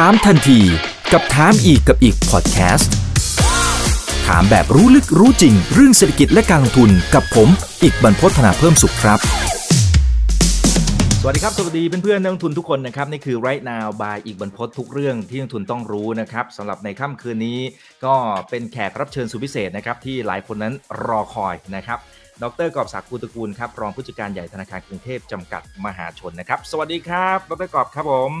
ถามทันทีกับถามอีกกับอีกพอดแคสต์ถามแบบรู้ลึกรู้จริง เรื่องเศรษฐกิจและการลงทุนกับผม อีกบรรพฒนาเพิ่มสุขครับ สวัสดีครับ สวัสดีเพื่อนๆนักลงทุนทุกคนนะครับนี่คือ right now by อีกบรรพททุกเรื่องที่นักลงทุนต้องรู้นะครับสำหรับในค่ำคืนนี้ ก็เป็นแขกรับเชิญสุดพิเศษนะครับที่หลายคนนั้นรอคอยนะครับดรกอบศักดิ์ภูตระกูลครับรองผู้จัดการใหญ่ธนาคารกรุงเทพจำกัดมหาชนนะครับ สวัสดีครับดรกอบครับผม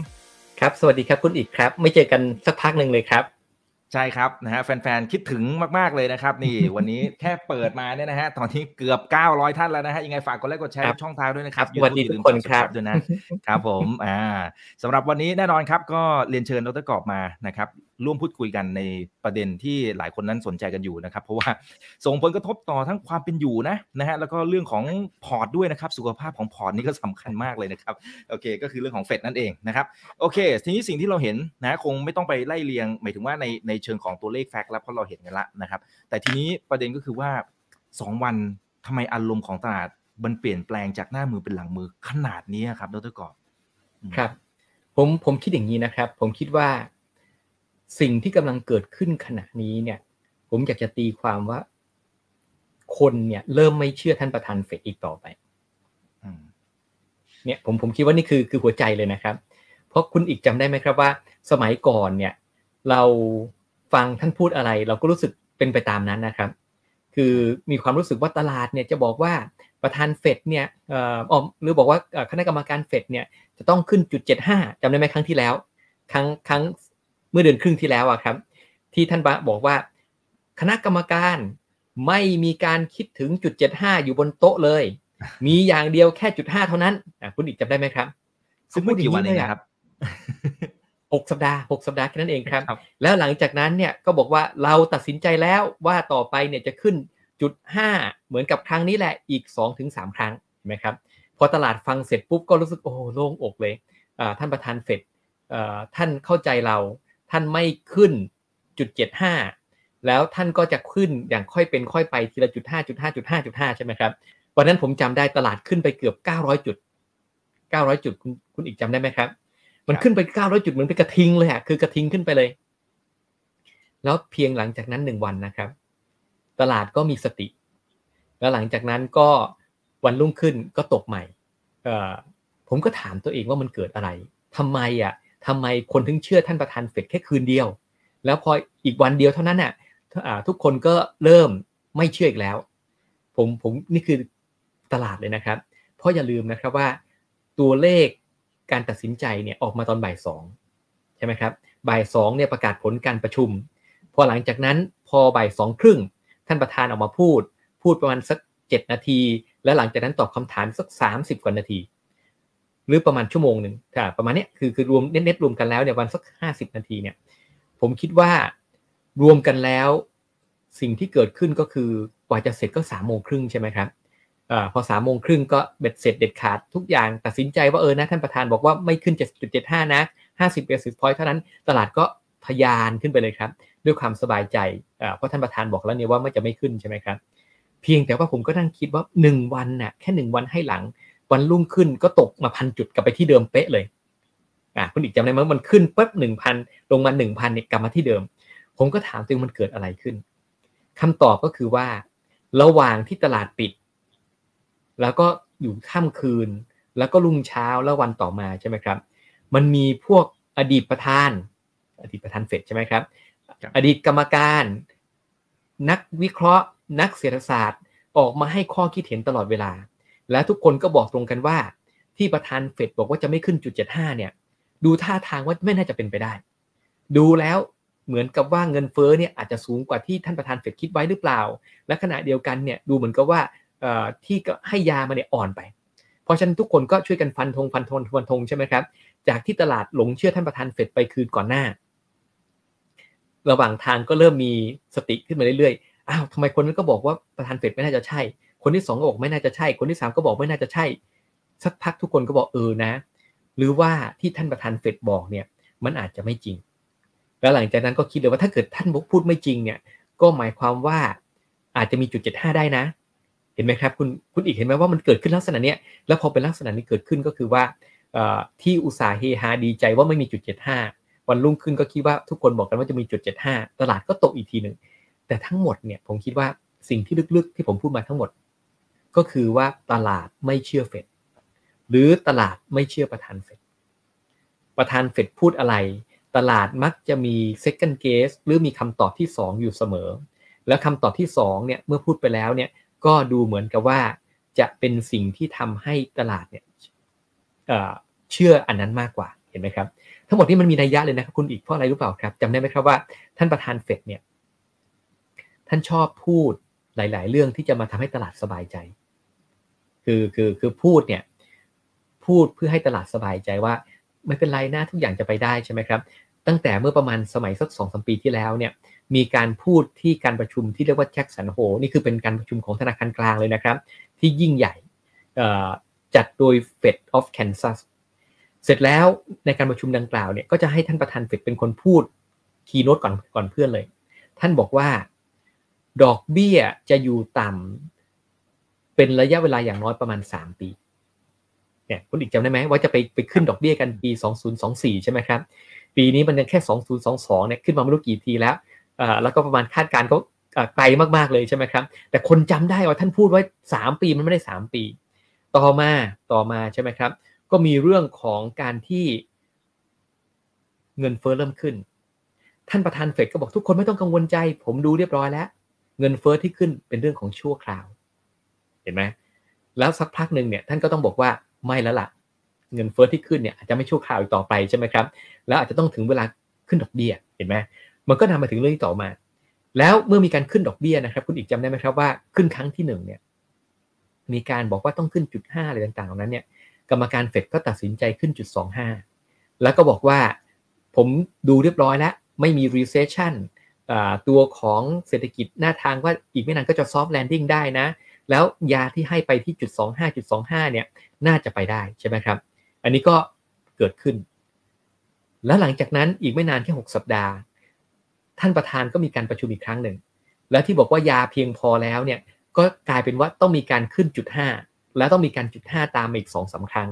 ครับ สวัสดีครับคุณอีกครับ ไม่เจอกันสักพักหนึ่งเลยครับ ใช่ครับนะฮะแฟนๆ คิดถึงมากๆเลยนะครับ นี่วันนี้แค่เปิดมาเนี่ยนะฮะตอนนี้เกือบ 900 ท่านแล้วนะฮะยังไงฝากกดไลค์กดแชร์ครับช่องทางด้วยนะครับครับสวัสดี YouTube ทุกคนอย่าลืมครับ subscribe ด้วยนะครับผมอ่าสำหรับวันนี้แน่นอนครับ ก็เรียนเชิญดรกอบมานะครับ ร่วมพูดคุยกันในประเด็นที่หลายคนนั้นสนใจกันอยู่นะครับ เพราะว่าส่งผลกระทบต่อทั้งความเป็นอยู่นะนะฮะแล้วก็เรื่องของพอร์ตด้วยนะครับ สุขภาพของพอร์ตนี่ก็สำคัญมากเลยนะครับโอเค ก็คือเรื่องของเฟดนั่นเองนะครับโอเค ทีนี้สิ่งที่เราเห็นนะคงไม่ต้องไปไล่เรียง หมายถึงว่าในในเชิงของตัวเลขแฟกต์แล้วเพราะเราเห็นกันละนะครับ แต่ทีนี้ประเด็นก็คือว่า 2 วันทำไมอารมณ์ของตลาดมันเปลี่ยนแปลงจากหน้ามือเป็นหลังมือขนาดนี้ครับดรกอบครับ ผมผมคิดอย่างนี้นะครับ ผมคิดว่า สิ่งที่กำลังเกิดขึ้นขณะนี้เนี่ย ผมอยากจะตีความว่า คนเนี่ย เริ่มไม่เชื่อท่านประธานเฟดอีกต่อไปอืมเนี่ยผมผมคิดว่านี่คือคือหัวใจเลยนะครับ เพราะคุณอีกจำได้ไหมครับว่า สมัยก่อนเนี่ย เราฟังท่านพูดอะไร เราก็รู้สึกเป็นไปตามนั้นนะครับ คือมีความรู้สึกว่าตลาดเนี่ยจะบอกว่าประธานเฟดเนี่ยเอ่ออ๋อหรือบอกว่าเอ่อคณะกรรมการเฟดเนี่ยจะต้องขึ้นจุดเจ็ดห้าจำได้ไหมครั้งที่แล้ว ครั้งครั้งเมื่อเดือนครึ่งที่แล้วอะครับ ที่ท่านบอกว่า คณะกรรมการไม่มีการคิดถึงจุดเจ็ดห้าอยู่บนโต๊ะเลย มีอย่างเดียวแค่จุดห้าเท่านั้นอะคุณอีกจำได้ไหมครับ ซึ่งไม่กี่วันเองลยนะครับหกสัปดาห์หกสัปดาห์แค่นั้นเองครับครับ แล้วหลังจากนั้นเนี่ยก็บอกว่าเราตัดสินใจแล้วว่าต่อไปเนี่ยจะขึ้นจุดห้าเหมือนกับครั้งนี้แหละอีก2อถึงสครั้งเห็นไหมครับ พอตลาดฟังเสร็จปุ๊บก็รู้สึกโอ้โหโล่งอกเลยอ่าท่านประธานเฟดอ่าท่านเข้าใจเรา ท่านไม่ขึ้นจุดเจ็ดห้าแล้วท่านก็จะขึ้นอย่างค่อยเป็นค่อยไปทีละจุดห้าจุดห้าจุดห้าจุดห้าใช่ไหมครับวันนั้นผมจำได้ตลาดขึ้นไปเกือบ900จุด900จุดคุณคุณอีกจำได้ไหมครับ มันขึ้นไป900จุดเหมือนเป็นกระทิงเลยอะคือกระทิงขึ้นไปเลย แล้วเพียงหลังจากนั้นหนึ่งวันนะครับ ตลาดก็มีสติ แล้วหลังจากนั้นก็วันรุ่งขึ้นก็ตกใหม่เอผมก็ถามตัวเองว่ามันเกิดอะไรทำไมอะ ทำไมคนถึงเชื่อท่านประธานเฟดแค่คืนเดียว แล้วพออีกวันเดียวเท่านั้นน่ะทุกคนก็เริ่มไม่เชื่ออีกแล้ว ผมผมนี่คือตลาดเลยนะครับ เพราะอย่าลืมนะครับว่าตัวเลขการตัดสินใจเนี่ยออกมาตอนบ่ายสองใช่ไหมครับบ่ายสองเนี่ยประกาศผลการประชุม พอหลังจากนั้นพอบ่ายสองครึ่งท่านประธานออกมาพูด พูดประมาณสักเจ็ดนาที แล้วหลังจากนั้นตอบคำถามสักสามสิบกว่านาที หรือประมาณชั่วโมงหนึ่งค่ะประมาณเนี้ยคือคือรวมเน็ตๆรวมกันแล้วเนี่ยวันสักห้าสิบนาทีเนี่ยผมคิดว่ารวมกันแล้ว สิ่งที่เกิดขึ้นก็คือกว่าจะเสร็จก็สามโมงครึ่งใช่ไหมครับอพอสามโมงครึ่งก็เบ็ดเสร็จเด็ดขาดทุกอย่างตัดสินใจว่าเออนะท่านประธานบอกว่าไม่ขึ้น 7.75 นะ 50 basis point เท่านั้นตลาดก็ทะยานขึ้นไปเลยครับ ด้วยความสบายใจเพราะท่านประธานบอกแล้วเนี่ยว่าไม่จะไม่ขึ้นใช่ไหมครับ เพียงแต่ว่าผมก็นั่งคิดว่า 1 วันน่ะแค่ 1 วันให้หลัง วันรุ่งขึ้นก็ตกมาพันจุดกลับไปที่เดิมเป๊ะเลยอ่าคุณอีกจำได้ไหมมันขึ้นปุ๊บหนึ่งพันลงมาหนึ่งพันเนี่ยกลับมาที่เดิม ผมก็ถามตัวเองมันเกิดอะไรขึ้นคำตอบก็คือว่า ระหว่างที่ตลาดปิด แล้วก็อยู่ค่ำคืน แล้วก็รุ่งเช้าแล้ววันต่อมาใช่ไหมครับ มันมีพวกอดีตประธาน อดีตประธานเฟดใช่ไหมครับครับอดีตกรรมการ นักวิเคราะห์ นักเศรษฐศาสตร์ออกมาให้ข้อคิดเห็นตลอดเวลา และทุกคนก็บอกตรงกันว่า ที่ประธานเฟดบอกว่าจะไม่ขึ้นจุดเจ็ดห้าเนี่ย ดูท่าทางว่าไม่น่าจะเป็นไปได้ ดูแล้วเหมือนกับว่าเงินเฟ้อเนี่ยอาจจะสูงกว่าที่ท่านประธานเฟดคิดไว้หรือเปล่า และขณะเดียวกันเนี่ยดูเหมือนกับว่าที่ก็ให้ยามาเนี่ยอ่อนไป เพราะฉะนั้นทุกคนก็ช่วยกันฟันธงฟันธงฟันธงใช่ไหมครับ จากที่ตลาดหลงเชื่อท่านประธานเฟดไปคืนก่อนหน้า ระหว่างทางก็เริ่มมีสติขึ้นมาเรื่อยๆ อ้าวทำไมคนนั้นก็บอกว่าประธานเฟดไม่น่าจะใช่ คนที่สองก็บอกไม่น่าจะใช่ คนที่สามก็บอกไม่น่าจะใช่ สักพักทุกคนก็บอกเออนะ หรือว่าที่ท่านประธานเฟดบอกเนี่ย มันอาจจะไม่จริง แล้วหลังจากนั้นก็คิดเลยว่าถ้าเกิดท่านบุกพูดไม่จริงเนี่ย ก็หมายความว่าอาจจะมีจุดเจ็ดห้าได้นะ เห็นไหมครับคุณคุณอีกเห็นไหมว่ามันเกิดขึ้นลักษณะเนี้ยแล้วพอเป็นลักษณะนี้เกิดขึ้นก็คือว่าที่อุตสาห์เฮฮาดีใจว่าไม่มีจุดเจ็ดห้าวันรุ่งขึ้นก็คิดว่าทุกคนบอกกันว่าจะมีจุด75ตลาดก็ตกอีกทีหนึ่งแต่ทั้งหมดเนี่ยผมคิดว่าสิ่งที่ลึกๆที่ผมพูดมาทั้งหมด ก็คือว่าตลาดไม่เชื่อเฟดหรือตลาดไม่เชื่อประธานเฟดประธานเฟดพูดอะไร ตลาดมักจะมี second guess หรือมีคำตอบที่ 2 อยู่เสมอ แล้วคำตอบที่2เนี่ยเมื่อพูดไปแล้วเนี่ยก็ดูเหมือนกับว่าจะเป็นสิ่งที่ทำให้ตลาดเนี่ยเชื่ออันนั้นมากกว่าเห็นไหมครับ ทั้งหมดนี้มันมีนัยยะเลยนะครับคุณอีกเพราะอะไรรู้เปล่าครับจำได้ไหมครับว่า ท่านประธานเฟดเนี่ยท่านชอบพูดหลาย ๆ เรื่องที่จะมาทำให้ตลาดสบายใจ คือคือคือพูดเนี่ยพูดเพื่อให้ตลาดสบายใจว่า ไม่เป็นไรนะทุกอย่างจะไปได้ใช่ไหมครับ ตั้งแต่เมื่อประมาณสมัยสักสองสมปีที่แล้วเนี่ยมีการพูดที่การประชุมที่เรียกว่าแจ็คสันโฮนี่คือเป็นการประชุมของธนาคารกลางเลยนะครับ ที่ยิ่งใหญ่จัดโดย Fed of Kansas เสร็จแล้วในการประชุมดังกล่าวเนี่ยก็จะให้ท่านประธานเฟดเป็นคนพูดคีย์โน้ตก่อนก่อนเพื่อนเลย ท่านบอกว่า ดอกเบี้ยจะอยู่ต่ำ เป็นระยะเวลาอย่างน้อยประมาณ 3 ปีเนี่ยคุณอีกจำได้ไหมว่าจะไปไปขึ้นดอกเบี้ยกันปี 2024 ใช่ไหมครับ ปีนี้มันยังแค่ 2022 เนี่ยขึ้นมาไม่รู้กี่ทีแล้วอ่าแล้วก็ประมาณคาดการณ์ก็ไกลมากๆเลยใช่ไหมครับ แต่คนจำได้ว่าท่านพูดไว้ 3 ปีมันไม่ได้ 3 ปี ต่อมาต่อมาใช่ไหมครับ ก็มีเรื่องของการที่เงินเฟ้อเริ่มขึ้น ท่านประธานเฟดก็บอกทุกคนไม่ต้องกังวลใจ ผมดูเรียบร้อยแล้ว เงินเฟ้อที่ขึ้นเป็นเรื่องของชั่วคราว เห็นไหมแล้วสักพักหนึ่งเนี่ยท่านก็ต้องบอกว่าไม่แล้วล่ะ เงินเฟ้อที่ขึ้นเนี่ยอาจจะไม่ชั่วคราวอีกต่อไปใช่ไหมครับ แล้วอาจจะต้องถึงเวลาขึ้นดอกเบี้ยเห็นไหมมันก็นำมาถึงเรื่องที่ต่อมา แล้วเมื่อมีการขึ้นดอกเบี้ยนะครับ คุณอีกจำได้ไหมครับว่าขึ้นครั้งที่หนึ่งเนี่ยมีการบอกว่าต้องขึ้นจุดห้าอะไรต่างๆเหล่านั้นเนี่ยกรรมการเฟดก็ตัดสินใจขึ้นจุดสองห้าแล้วก็บอกว่าผมดูเรียบร้อยแล้ว ไม่มี recession ตัวของเศรษฐกิจหน้าทางว่าอีกไม่นานก็จะ soft landing ได้นะ แล้วยาที่ให้ไปที่จุดสองห้าจุดสองห้าเนี่ย น่าจะไปได้ใช่ไหมครับ อันนี้ก็เกิดขึ้น แล้วหลังจากนั้นอีกไม่นานแค่ 6 สัปดาห์ ท่านประธานก็มีการประชุมอีกครั้งหนึ่ง แล้วที่บอกว่ายาเพียงพอแล้วเนี่ย ก็กลายเป็นว่าต้องมีการขึ้นจุดห้าแล้วต้องมีการจุดห้าตามมาอีกสองสาครั้ง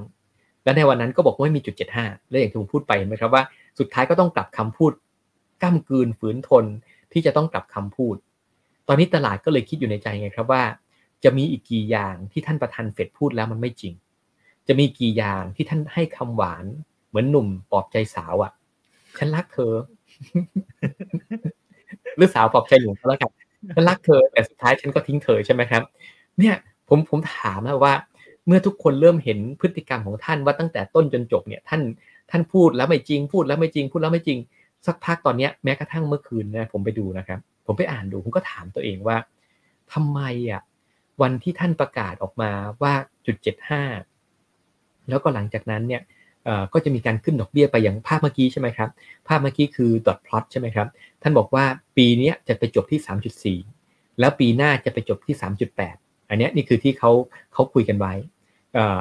และในวันนั้นก็บอกว่าไม่มีจุดเจ็ดห้าและอย่างที่ผมพูดไปเห็นไหมครับว่า สุดท้ายก็ต้องกลับคำพูดก้ามกืนฝืนทนที่จะต้องกลับคำพูด ตอนนี้ตลาดก็เลยคิดอยู่ในใจไงครับว่า จะมีอีกกี่อย่างที่ท่านประธานเฟดพูดแล้วมันไม่จริง จะมีกี่อย่างที่ท่านให้คำหวาน เหมือนหนุ่มปลอบใจสาวอะ่ะ ฉันรักเธอ หรือสาวปลอบใจหนุ่มก็แล้วกันฉันรักเธอ แต่สุดท้ายฉันก็ทิ้งเธอใช่ไหมครับ เนี่ยผมผมถามนะว่า เมื่อทุกคนเริ่มเห็นพฤติกรรมของท่านว่าตั้งแต่ต้นจนจบเนี่ย ท่านท่านพูดแล้วไม่จริง พูดแล้วไม่จริง พูดแล้วไม่จริง สักพักตอนเนี้ยแม้กระทั่งเมื่อคืนนะผมไปดูนะครับ ผมไปอ่านดูผมก็ถามตัวเองว่าทำไมอะ วันที่ท่านประกาศออกมาว่าจุดเจ็ดห้าแล้วก็หลังจากนั้นเนี่ยก็จะมีการขึ้นดอกเบี้ยไปอย่างภาพเมื่อกี้ใช่ไหมครับ ภาพเมื่อกี้คือดอทพลอตใช่ไหมครับ ท่านบอกว่าปีนี้จะไปจบที่ 3.4 แล้วปีหน้าจะไปจบที่ 3.8 อันนี้นี่คือที่เขาเขาคุยกันไว้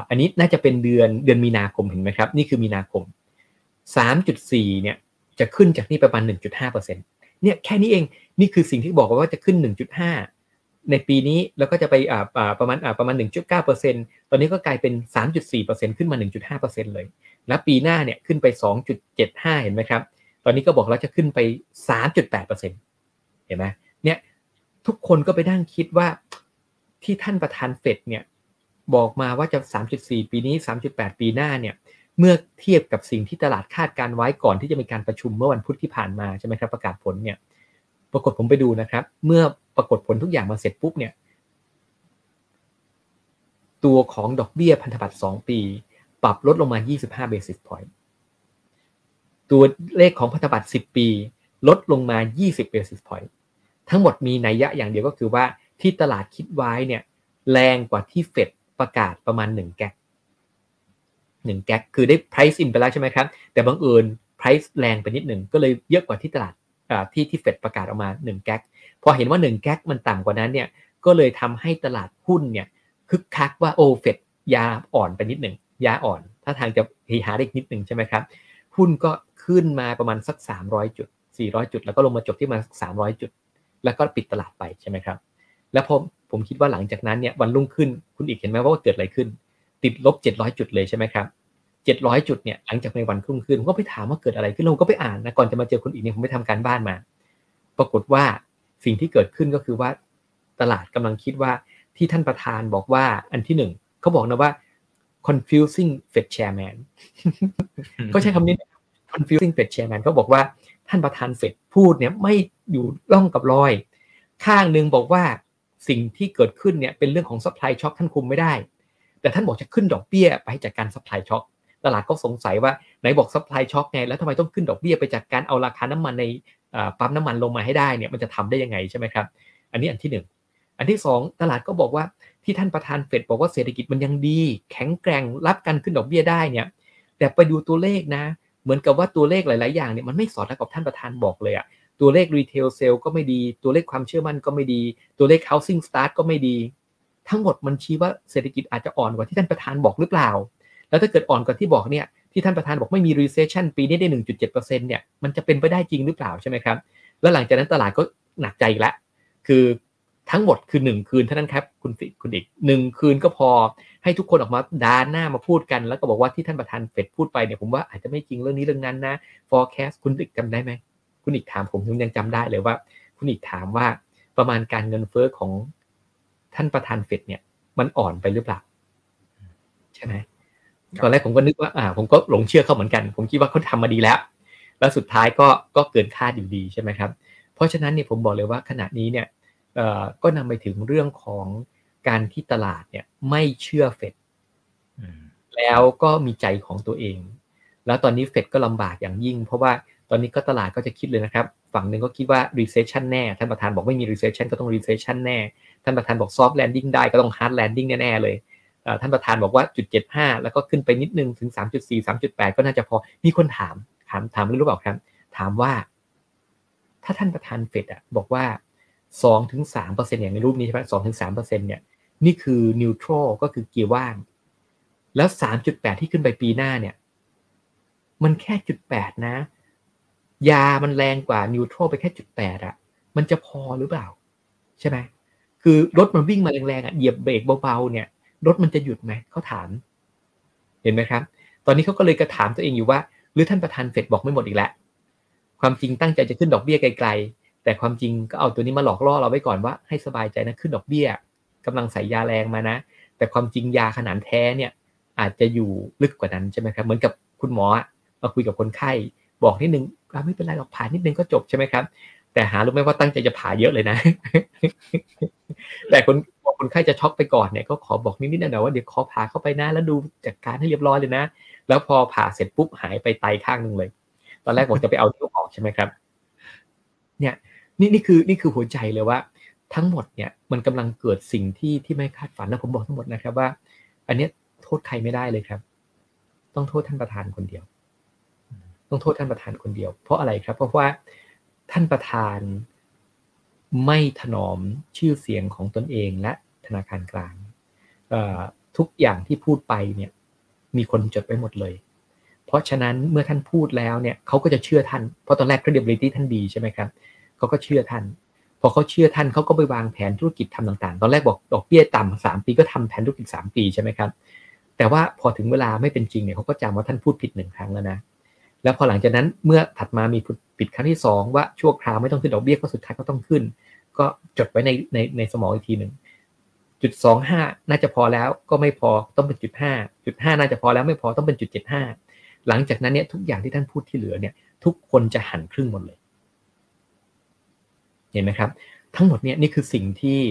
อันนี้น่าจะเป็นเดือนเดือนมีนาคมเห็นไหมครับ นี่คือมีนาคม 3.4 เนี่ยจะขึ้นจากนี่ประมาณ 1.5%เนี่ยแค่นี้เองนี่คือสิ่งที่บอกว่าจะขึ้น 1.5 ในปีนี้แล้วก็จะไปอ่าประมาณอ่าประมาณ 1.9%ตอนนี้ก็กลายเป็น 3.4%ขึ้นมา 1.5%เลย แล้วปีหน้าเนี่ยขึ้นไป 2.75 เห็นไหมครับ ตอนนี้ก็บอกแล้วจะขึ้นไป 3.8%เห็นไหมเนี่ยทุกคนก็ไปนั่งคิดว่าที่ท่านประธานเฟดเนี่ยบอกมาว่าจะ 3.4 ปีนี้ 3.8 ปีหน้าเนี่ยเมื่อเทียบกับสิ่งที่ตลาดคาดการไว้ก่อนที่จะมีการประชุมเมื่อวันพุธที่ผ่านมาใช่ไหมครับประกาศผลเนี่ย ปรากฏผมไปดูนะครับ เมื่อปรากฏผลทุกอย่างมาเสร็จปุ๊บเนี่ย ตัวของดอกเบี้ยพันธบัตร 2 ปี ปรับลดลงมา 25 basis point ตัวเลขของพันธบัตร 10 ปี ลดลงมา 20 basis point ทั้งหมดมีนัยยะอย่างเดียวก็คือว่าที่ตลาดคิดไว้เนี่ยแรงกว่าที่เฟดประกาศประมาณ 1 แก๊ก1แก๊กคือได้ price in ไปแล้วใช่ไหมครับ แต่บังเอิญ price แรงไปนิดหนึ่งก็เลยเยอะกว่าที่ตลาด ที่ที่เฟดประกาศออกมา1แก๊กพอเห็นว่า1แก๊กมันต่ำกว่านั้นเนี่ยก็เลยทำให้ตลาดหุ้นเนี่ยคึกคักว่าโอ้เฟดยาอ่อนไปนิดหนึ่งยาอ่อน ถ้าทางจะหาได้นิดหนึ่งใช่ไหมครับหุ้นก็ขึ้นมาประมาณสัก 300 จุด 400 จุด แล้วก็ลงมาจบที่มาสัก300 จุด แล้วก็ปิดตลาดไปใช่ไหมครับ แล้วผมผมคิดว่าหลังจากนั้นเนี่ยวันรุ่งขึ้นคุณอีกเห็นไหมว่าเกิดอะไรขึ้น ติดลบ 700 จุดเลยใช่ไหมครับ 700 จุดเนี่ยหลังจากในวันรุ่งขึ้นผมก็ไปถามว่าเกิดอะไรขึ้นเราก็ไปอ่านนะก่อนจะมาเจอคนอีกเนี่ยผมไปทำการบ้านมา ปรากฏว่าสิ่งที่เกิดขึ้นก็คือว่าตลาดกำลังคิดว่าที่ท่านประธานบอกว่าอันที่หนึ่งเขาบอกนะว่า confusing Fed chairman ก็ใช้คำนี้ confusing Fed chairman เขาบอกว่าท่านประธานเฟดพูดเนี่ยไม่อยู่ร่องกับรอย ข้างหนึ่งบอกว่าสิ่งที่เกิดขึ้นเนี่ยเป็นเรื่องของ supply shock ท่านคุมไม่ได้ แต่ท่านบอกจะขึ้นดอกเบี้ยไปจากการ supply shock ตลาดก็สงสัยว่าไหนบอก supply shock ไงแล้วทำไมต้องขึ้นดอกเบี้ยไปจากการเอาราคาน้ำมันในปั๊มน้ำมันลงมาให้ได้เนี่ยมันจะทำได้ยังไงใช่ไหมครับ อันนี้อันที่หนึ่งอันที่สองตลาดก็บอกว่าที่ท่านประธานเฟดบอกว่าเศรษฐกิจมันยังดี แข็งแกร่งรับการขึ้นดอกเบี้ยได้เนี่ยแต่ไปดูตัวเลขนะ เหมือนกับว่าตัวเลขหลาย ๆ อย่างเนี่ยมันไม่สอดรับกับท่านประธานบอกเลยอะตัวเลขรีเทลเซลก็ไม่ดี ตัวเลขความเชื่อมั่นก็ไม่ดี ตัวเลข housing start ก็ไม่ดี ทั้งหมดมันชี้ว่าเศรษฐกิจอาจจะอ่อนกว่าที่ท่านประธานบอกหรือเปล่า แล้วถ้าเกิดอ่อนกว่าที่บอกเนี่ยที่ท่านประธานบอกไม่มี recession ปีนี้ได้ 1.7%เนี่ยมันจะเป็นไปได้จริงหรือเปล่าใช่ไหมครับ แล้วหลังจากนั้นตลาดก็หนักใจอีกแล้วคือทั้งหมดคือหนึ่งคืนเท่านั้นครับคุณฟิคุณอีกหนึ่งคืนก็พอให้ทุกคนออกมาดานหน้ามาพูดกัน แล้วก็บอกว่าที่ท่านประธานเฟดพูดไปเนี่ยผมว่าอาจจะไม่จริงเรื่องนี้เรื่องนั้นนะ forecast คุณอีกจำได้ไหมคุณอีกถามผมผมยังจำได้เลยว่า คุณอีกถามว่าประมาณการเงินเฟ้อของท่านประธานเฟดเนี่ย มันอ่อนไปหรือเปล่าใช่ไหม ตอนแรกผมก็นึกว่าอ่า ผมก็หลงเชื่อเขาเหมือนกัน ผมคิดว่าเขาทามาดีแล้ว แล้วสุดท้ายก็ก็เกินคาดอยู่ดีใช่ไหมครับ เพราะฉะนั้นเนี่ยผมบอกเลยว่าขณะนี้เนี่ยก็นำไปถึงเรื่องของการที่ตลาดเนี่ยไม่เชื่อเฟดแล้วก็มีใจของตัวเอง แล้วตอนนี้เฟดก็ลำบากอย่างยิ่ง เพราะว่าตอนนี้ก็ตลาดก็จะคิดเลยนะครับ ฝั่งหนึ่งก็คิดว่า recession แน่ ท่านประธานบอกไม่มี recession ก็ต้อง recession แน่ ท่านประธานบอก soft landing ได้ก็ต้อง hard landing แน่ๆเลย ท่านประธานบอกว่าจุดเจ็ดห้าแล้วก็ขึ้นไปนิดนึงถึง3.4 3.8ก็น่าจะพอมีคนถามถามถามรู้เปล่าครับ ถามว่า ถ้าท่านประธานเฟดอะบอกว่าสองถึงสามเปอร์เซ็นต์อย่างในรูปนี้ใช่ไหมสองถึงสามเปอร์เซ็นต์เนี่ยนี่คือ neutral ก็คือเกียร์ว่าง แล้วสามจุดแปดที่ขึ้นไปปีหน้าเนี่ย มันแค่จุดแปดนะ ยามันแรงกว่า neutral ไปแค่จุดแปดอะมันจะพอหรือเปล่า ใช่ไหมคือรถมันวิ่งมาแรงๆอะเหยียบเบรกเบาๆเนี่ย รถมันจะหยุดไหมเขาถาม เห็นไหมครับ ตอนนี้เขาก็เลยกระถามตัวเองอยู่ว่า หรือท่านประธานเฟดบอกไม่หมดอีกแล้วความจริงตั้งใจจะขึ้นดอกเบี้ยไกลแต่ความจริงก็เอาตัวนี้มาหลอกล่อเราไว้ก่อนว่าให้สบายใจนะขึ้นดอกเบี้ยกำลังใส่ยาแรงมานะ แต่ความจริงยาขนาดแท้เนี่ยอาจจะอยู่ลึกกว่านั้นใช่ไหมครับ เหมือนกับคุณหมอมาคุยกับคนไข้บอกนิดนึงไม่เป็นไรหรอกผ่านิดนึงก็จบใช่ไหมครับ แต่หารู้ไหมว่าตั้งใจจะผ่าเยอะเลยนะ แต่คนบอก คนไข้จะช็อกไปก่อนเนี่ยก็ขอบอกนิดๆนะว่าเดี๋ยวขอผ่าเข้าไปนะ แล้วดูจัดการให้เรียบร้อยเลยนะ แล้วพอผ่าเสร็จปุ๊บหายไปไตข้างหนึ่งเลย ตอนแรกบอกจะไปเอานิ้วออกใช่ไหมครับ เนี่ยนี่นี่คือนี่คือหัวใจเลยว่า ทั้งหมดเนี่ยมันกำลังเกิดสิ่งที่ที่ไม่คาดฝันแล้วผมบอกทั้งหมดนะครับว่า อันนี้โทษใครไม่ได้เลยครับ ต้องโทษท่านประธานคนเดียว ต้องโทษท่านประธานคนเดียว เพราะอะไรครับ เพราะว่าท่านประธานไม่ถนอมชื่อเสียงของตนเองและ ธนาคารกลางทุกอย่างที่พูดไปเนี่ยมีคนจดไว้หมดเลย เพราะฉะนั้นเมื่อท่านพูดแล้วเนี่ยเขาก็จะเชื่อท่าน เพราะตอนแรก credibility ท่านดีใช่ไหมครับเขาก็เชื่อท่าน พอเขาเชื่อท่านเขาก็ไปวางแผนธุรกิจทำต่างๆ ตอนแรกบอกดอกเบี้ยต่ำสามปีก็ทำแผนธุรกิจสามปีใช่ไหมครับ แต่ว่าพอถึงเวลาไม่เป็นจริงเนี่ยเขาก็จำว่าท่านพูดผิดหนึ่งครั้งแล้วนะ แล้วพอหลังจากนั้นเมื่อถัดมามีผิดครั้งที่สองว่าชั่วคราวไม่ต้องขึ้นดอกเบี้ยก็สุดท้ายก็ต้องขึ้น ก็จดไว้ในในในสมองอีกทีหนึ่ง จุดสองห้าน่าจะพอแล้วก็ไม่พอต้องเป็นจุดห้าจุดห้าน่าจะพอแล้วไม่พอต้องเป็นจุดเจ็ดห้าหลังจากนั้นเนี่ยทุกอย่างที่ท่านพูดที่เหลือเนี่ยทุกคนจะหันครึ่งหมดเลย เห็นไหมครับ ทั้งหมดเนี่ยนี่คือสิ่งที่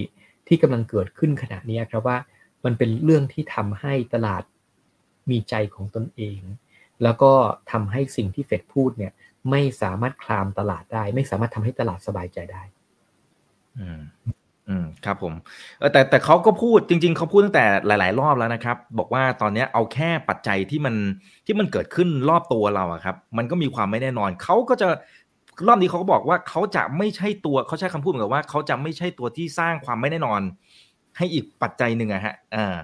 ที่กำลังเกิดขึ้นขณะนี้ครับว่ามันเป็นเรื่องที่ทำให้ตลาดมีใจของตนเอง แล้วก็ทำให้สิ่งที่เฟดพูดเนี่ยไม่สามารถคลามตลาดได้ ไม่สามารถทำให้ตลาดสบายใจได้ อืมอืมครับผมแต่แต่เขาก็พูดจริง ๆเขาพูดตั้งแต่หลาย ๆ รอบแล้วนะครับ บอกว่าตอนนี้เอาแค่ปัจจัยที่มันที่มันเกิดขึ้นรอบตัวเราอะครับ มันก็มีความไม่แน่นอนเขาก็จะรอบนี้เขาก็บอกว่าเขาจะไม่ใช่ตัวเขาใช้คำพูดเหมือนกับว่าเขาจะไม่ใช่ตัวที่สร้างความไม่แน่นอน ให้อีกปัจจัยหนึ่งอะฮะอ่า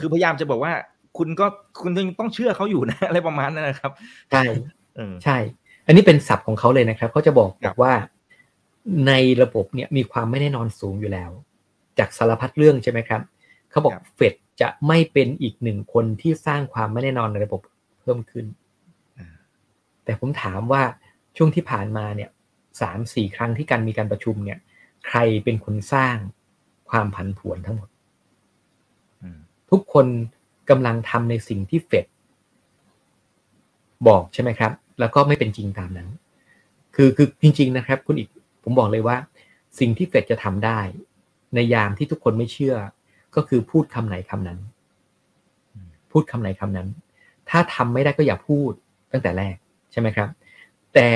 คือพยายามจะบอกว่า คุณก็คุณยังต้องเชื่อเขาอยู่นะอะไรประมาณนั้นนะครับใช่ใช่ อันนี้เป็นศัพท์ของเขาเลยนะครับเขาจะบอกบอกว่า ในระบบเนี่ยมีความไม่แน่นอนสูงอยู่แล้ว จากสารพัดเรื่องใช่ไหมครับ เขาบอกเฟดจะไม่เป็นอีกหนึ่งคนที่สร้างความไม่แน่นอนในระบบเพิ่มขึ้น แต่ผมถามว่าช่วงที่ผ่านมาเนี่ยสามสี่ครั้งที่การมีการประชุมเนี่ย ใครเป็นคนสร้างความผันผวนทั้งหมด ทุกคนกำลังทำในสิ่งที่เฟดบอกใช่ไหมครับ แล้วก็ไม่เป็นจริงตามนั้น คือคือจริง ๆ นะครับ คุณอีก ผมบอกเลยว่า สิ่งที่เฟดจะทำได้ ในยามที่ทุกคนไม่เชื่อ ก็คือพูดคำไหนคำนั้น พูดคำไหนคำนั้น ถ้าทำไม่ได้ก็อย่าพูดตั้งแต่แรกใช่ไหมครับ แต่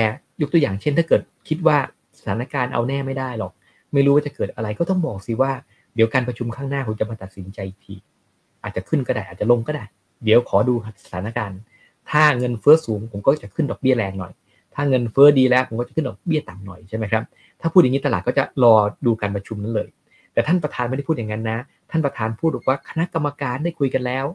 ยกตัวอย่างเช่น ถ้าเกิดคิดว่าสถานการณ์เอาแน่ไม่ได้หรอก ไม่รู้ว่าจะเกิดอะไรก็ต้องบอกสิว่าเดี๋ยวการประชุมข้างหน้าผมจะมาตัดสินใจที อาจจะขึ้นก็ได้อาจจะลงก็ได้ เดี๋ยวขอดูสถานการณ์ ถ้าเงินเฟ้อสูงผมก็จะขึ้นดอกเบี้ยแรงหน่อย ถ้าเงินเฟ้อดีแล้วผมก็จะขึ้นดอกเบี้ยต่ำหน่อยใช่ไหมครับ ถ้าพูดอย่างนี้ตลาดก็จะรอดูการประชุมนั้นเลย แต่ท่านประธานไม่ได้พูดอย่างนั้นนะ ท่านประธานพูดบอกว่าคณะกรรมการได้คุยกันแล้ว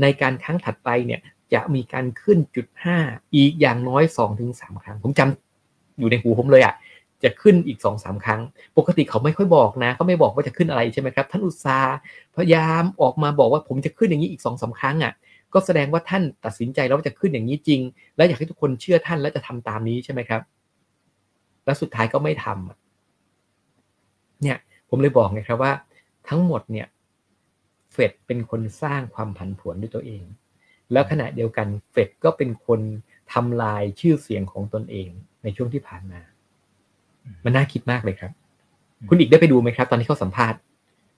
ในการครั้งถัดไปเนี่ยจะมีการขึ้นจุดห้าอีกอย่างน้อยสองถึงสามครั้ง ผมจำอยู่ในหูผมเลยอะ่ะจะขึ้นอีกสองสามครั้ง ปกติเขาไม่ค่อยบอกนะเขาไม่บอกว่าจะขึ้นอะไรใช่ไหมครับ ท่านอุตสาห์พยายามออกมาบอกว่าผมจะขึ้นอย่างนี้อีกสองสาครั้งอะ่ะ ก็แสดงว่าท่านตัดสินใจแล้วว่าจะขึ้นอย่างนี้จริง และอยากให้ทุกคนเชื่อท่านและจะทำตามนี้ใช่ไหมครับ แล้วสุดท้ายก็ไม่ทำเนี่ยผมเลยบอกไงครับว่า ทั้งหมดเนี่ยเฟดเป็นคนสร้างความผันผวนด้วยตัวเอง แล้วขณะเดียวกันเฟดก็เป็นคนทำลายชื่อเสียงของตนเองในช่วงที่ผ่านมา มันน่าคิดมากเลยครับ คุณอีกได้ไปดูไหมครับ ตอนที่เขาสัมภาษณ์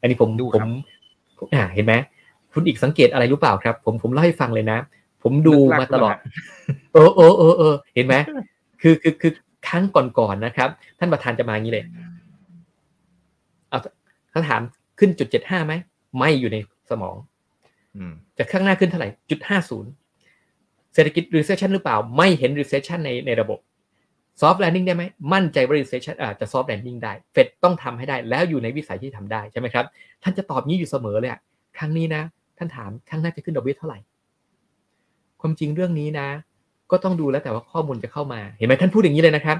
อันนี้ผมผมอ่าเห็นไหม คุณอีกสังเกตอะไรรู้เปล่าครับ ผมผมเล่าให้ฟังเลยนะ ผมดูมาตลอด เออเออเออเออเห็นไหมคือคือคือครั้งก่อนๆนะครับ ท่านประธานจะมาอย่างนี้เลยเอาเขาถามขึ้นจุดเจ็ดห้าไหมไม่อยู่ในสมองจะข้างหน้าขึ้นเท่าไหร่จุดห้าศูนย์เศรษฐกิจ recession หรือเปล่า ไม่เห็น recession ในในระบบ soft landing ได้ไหม มั่นใจว่า recession อาจจะ soft landing ได้ เฟดต้องทำให้ได้ แล้วอยู่ในวิสัยที่ทำได้ใช่ไหมครับ ท่านจะตอบนี้อยู่เสมอเลยครั้งนี้นะ ท่านถามครั้งหน้าจะขึ้นดอกเบี้ยเท่าไหร่ ความจริงเรื่องนี้นะ ก็ต้องดูแล้วแต่ว่าข้อมูลจะเข้ามา เห็นไหมท่านพูดอย่างนี้เลยนะครับ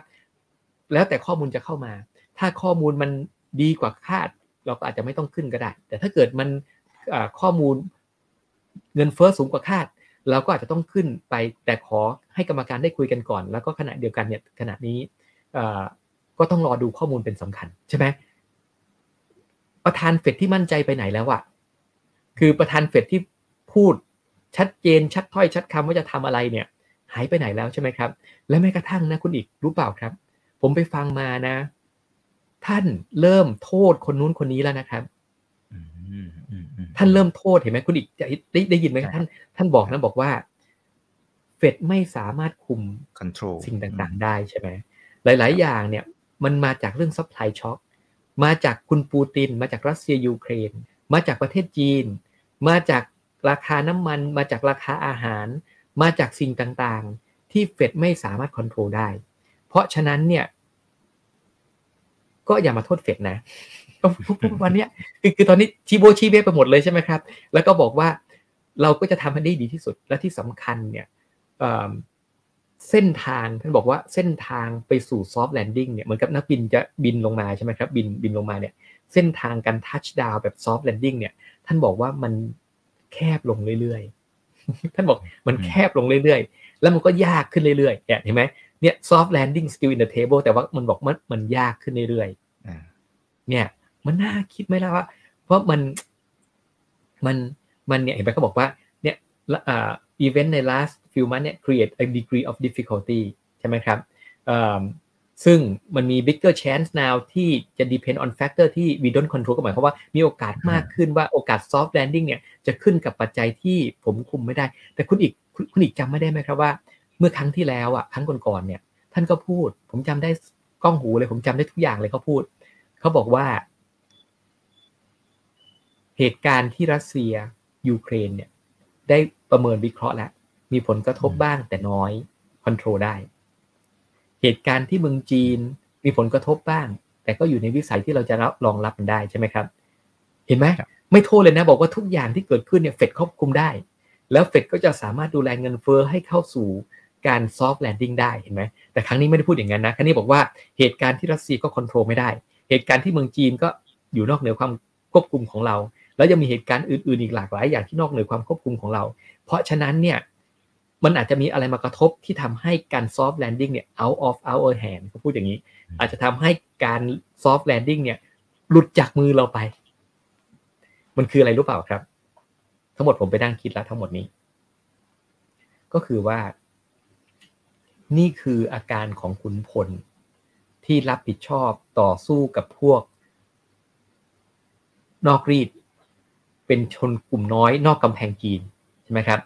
แล้วแต่ข้อมูลจะเข้ามา ถ้าข้อมูลมันดีกว่าคาด เราก็อาจจะไม่ต้องขึ้นก็ได้ แต่ถ้าเกิดมันข้อมูลเงินเฟ้อสูงกว่าคาด เราก็อาจจะต้องขึ้นไป แต่ขอให้กรรมการได้คุยกันก่อน แล้วก็ขณะเดียวกันเนี่ยขณะนี้ก็ต้องรอดูข้อมูลเป็นสำคัญใช่ไหมประธานเฟดที่มั่นใจไปไหนแล้วอะ คือประธานเฟดที่พูดชัดเจนชัดถ้อยชัดคำว่าจะทำอะไรเนี่ย หายไปไหนแล้วใช่ไหมครับ และแม้กระทั่งนะคุณอีกรู้เปล่าครับ ผมไปฟังมานะ ท่านเริ่มโทษคนนู้นคนนี้แล้วนะครับท่านเริ่มโทษเห็นไหมคุณอีกได้ได้ยินไหมท่าน ท่านบอกนะบอกว่าเฟดไม่สามารถคุม control สิ่งต่างๆ ได้ใช่ไหมหลาย ๆ อย่างเนี่ย มันมาจากเรื่อง supply shock มาจากคุณปูติน มาจากรัสเซียยูเครน มาจากประเทศจีน มาจากราคาน้ำมัน มาจากราคาอาหาร มาจากสิ่งต่างๆ ที่เฟดไม่สามารถควบคุมได้ เพราะฉะนั้นเนี่ย ก็อย่ามาโทษเฟดนะวันนี้คือคือตอนนี้ชีโบชีเบไปหมดเลยใช่ไหมครับ แล้วก็บอกว่าเราก็จะทำให้ได้ดีที่สุดและที่สำคัญเนี่ยเส้นทางท่านบอกว่าเส้นทางไปสู่ soft landing เนี่ยเหมือนกับนักบินจะบินลงมาใช่ไหมครับบินบินลงมาเนี่ย เส้นทางการ touchdown แบบ soft landing เนี่ยท่านบอกว่ามันแคบลงเรื่อยๆ ท่านบอกมันแคบลงเรื่อยๆ แล้วมันก็ยากขึ้นเรื่อยๆเห็นไหมเนี่ย soft landing still in the table แต่ว่ามันบอกมันมันยากขึ้นเรื่อยๆเนี่ย มันน่าคิดไหมล่ะว่า เพราะมันมันมันเนี่ยเห็นไหมเขาบอกว่าเนี่ยอ่า event ใน last few months เนี่ย create a degree of difficulty ใช่ไหมครับ ซึ่งมันมี bigger chance now ที่จะ depend on factor ที่ we don't control ก็หมายความว่ามีโอกาสมากขึ้นว่าโอกาส soft landing เนี่ยจะขึ้นกับปัจจัยที่ผมคุมไม่ได้ แต่คุณอีกคุณอีกจำไม่ได้ไหมครับว่า เมื่อครั้งที่แล้วอะครั้งก่อนๆเนี่ยท่านก็พูด ผมจำได้กล้องหูเลย ผมจำได้ทุกอย่างเลยเขาพูด เขาบอกว่า เหตุการณ์ที่รัสเซียยูเครนเนี่ย ได้ประเมินวิเคราะห์แล้วมีผลกระทบบ้างแต่น้อยคอนโทรลได้ เหตุการณ์ที่เมืองจีนมีผลกระทบบ้าง แต่ก็อยู่ในวิสัยที่เราจะรับรองรับมันได้ใช่ไหมครับ เห็นไหมไม่โทษเลยนะ บอกว่าทุกอย่างที่เกิดขึ้นเนี่ยเฟดควบคุมได้ แล้วเฟดก็จะสามารถดูแลเงินเฟ้อให้เข้าสู่การซอฟต์แลนดิ้งได้เห็นไหมแต่ครั้งนี้ไม่ได้พูดอย่างนั้นนะครั้งนี้บอกว่าเหตุการณ์ที่รัสเซียก็ควบคุมไม่ได้ เหตุการณ์ที่เมืองจีนก็อยู่นอกเหนือความควบคุมของเรา แล้วยังมีเหตุการณ์อื่นๆอีกหลากหลายอย่างที่นอกเหนือความควบคุมของเรา เพราะฉะนั้นเนี่ย มันอาจจะมีอะไรมากระทบที่ทำให้การ soft landing เนี่ย out of our hand เขาพูดอย่างนี้ อาจจะทำให้การ soft landing เนี่ย หลุดจากมือเราไป มันคืออะไรรู้เปล่าครับ ทั้งหมดผมไปนั่งคิดแล้วทั้งหมดนี้ ก็คือว่า นี่คืออาการของขุนพลที่รับผิดชอบต่อสู้กับพวก นอกรีด เป็นชนกลุ่มน้อยนอกกำแพงจีนใช่ไหมครับ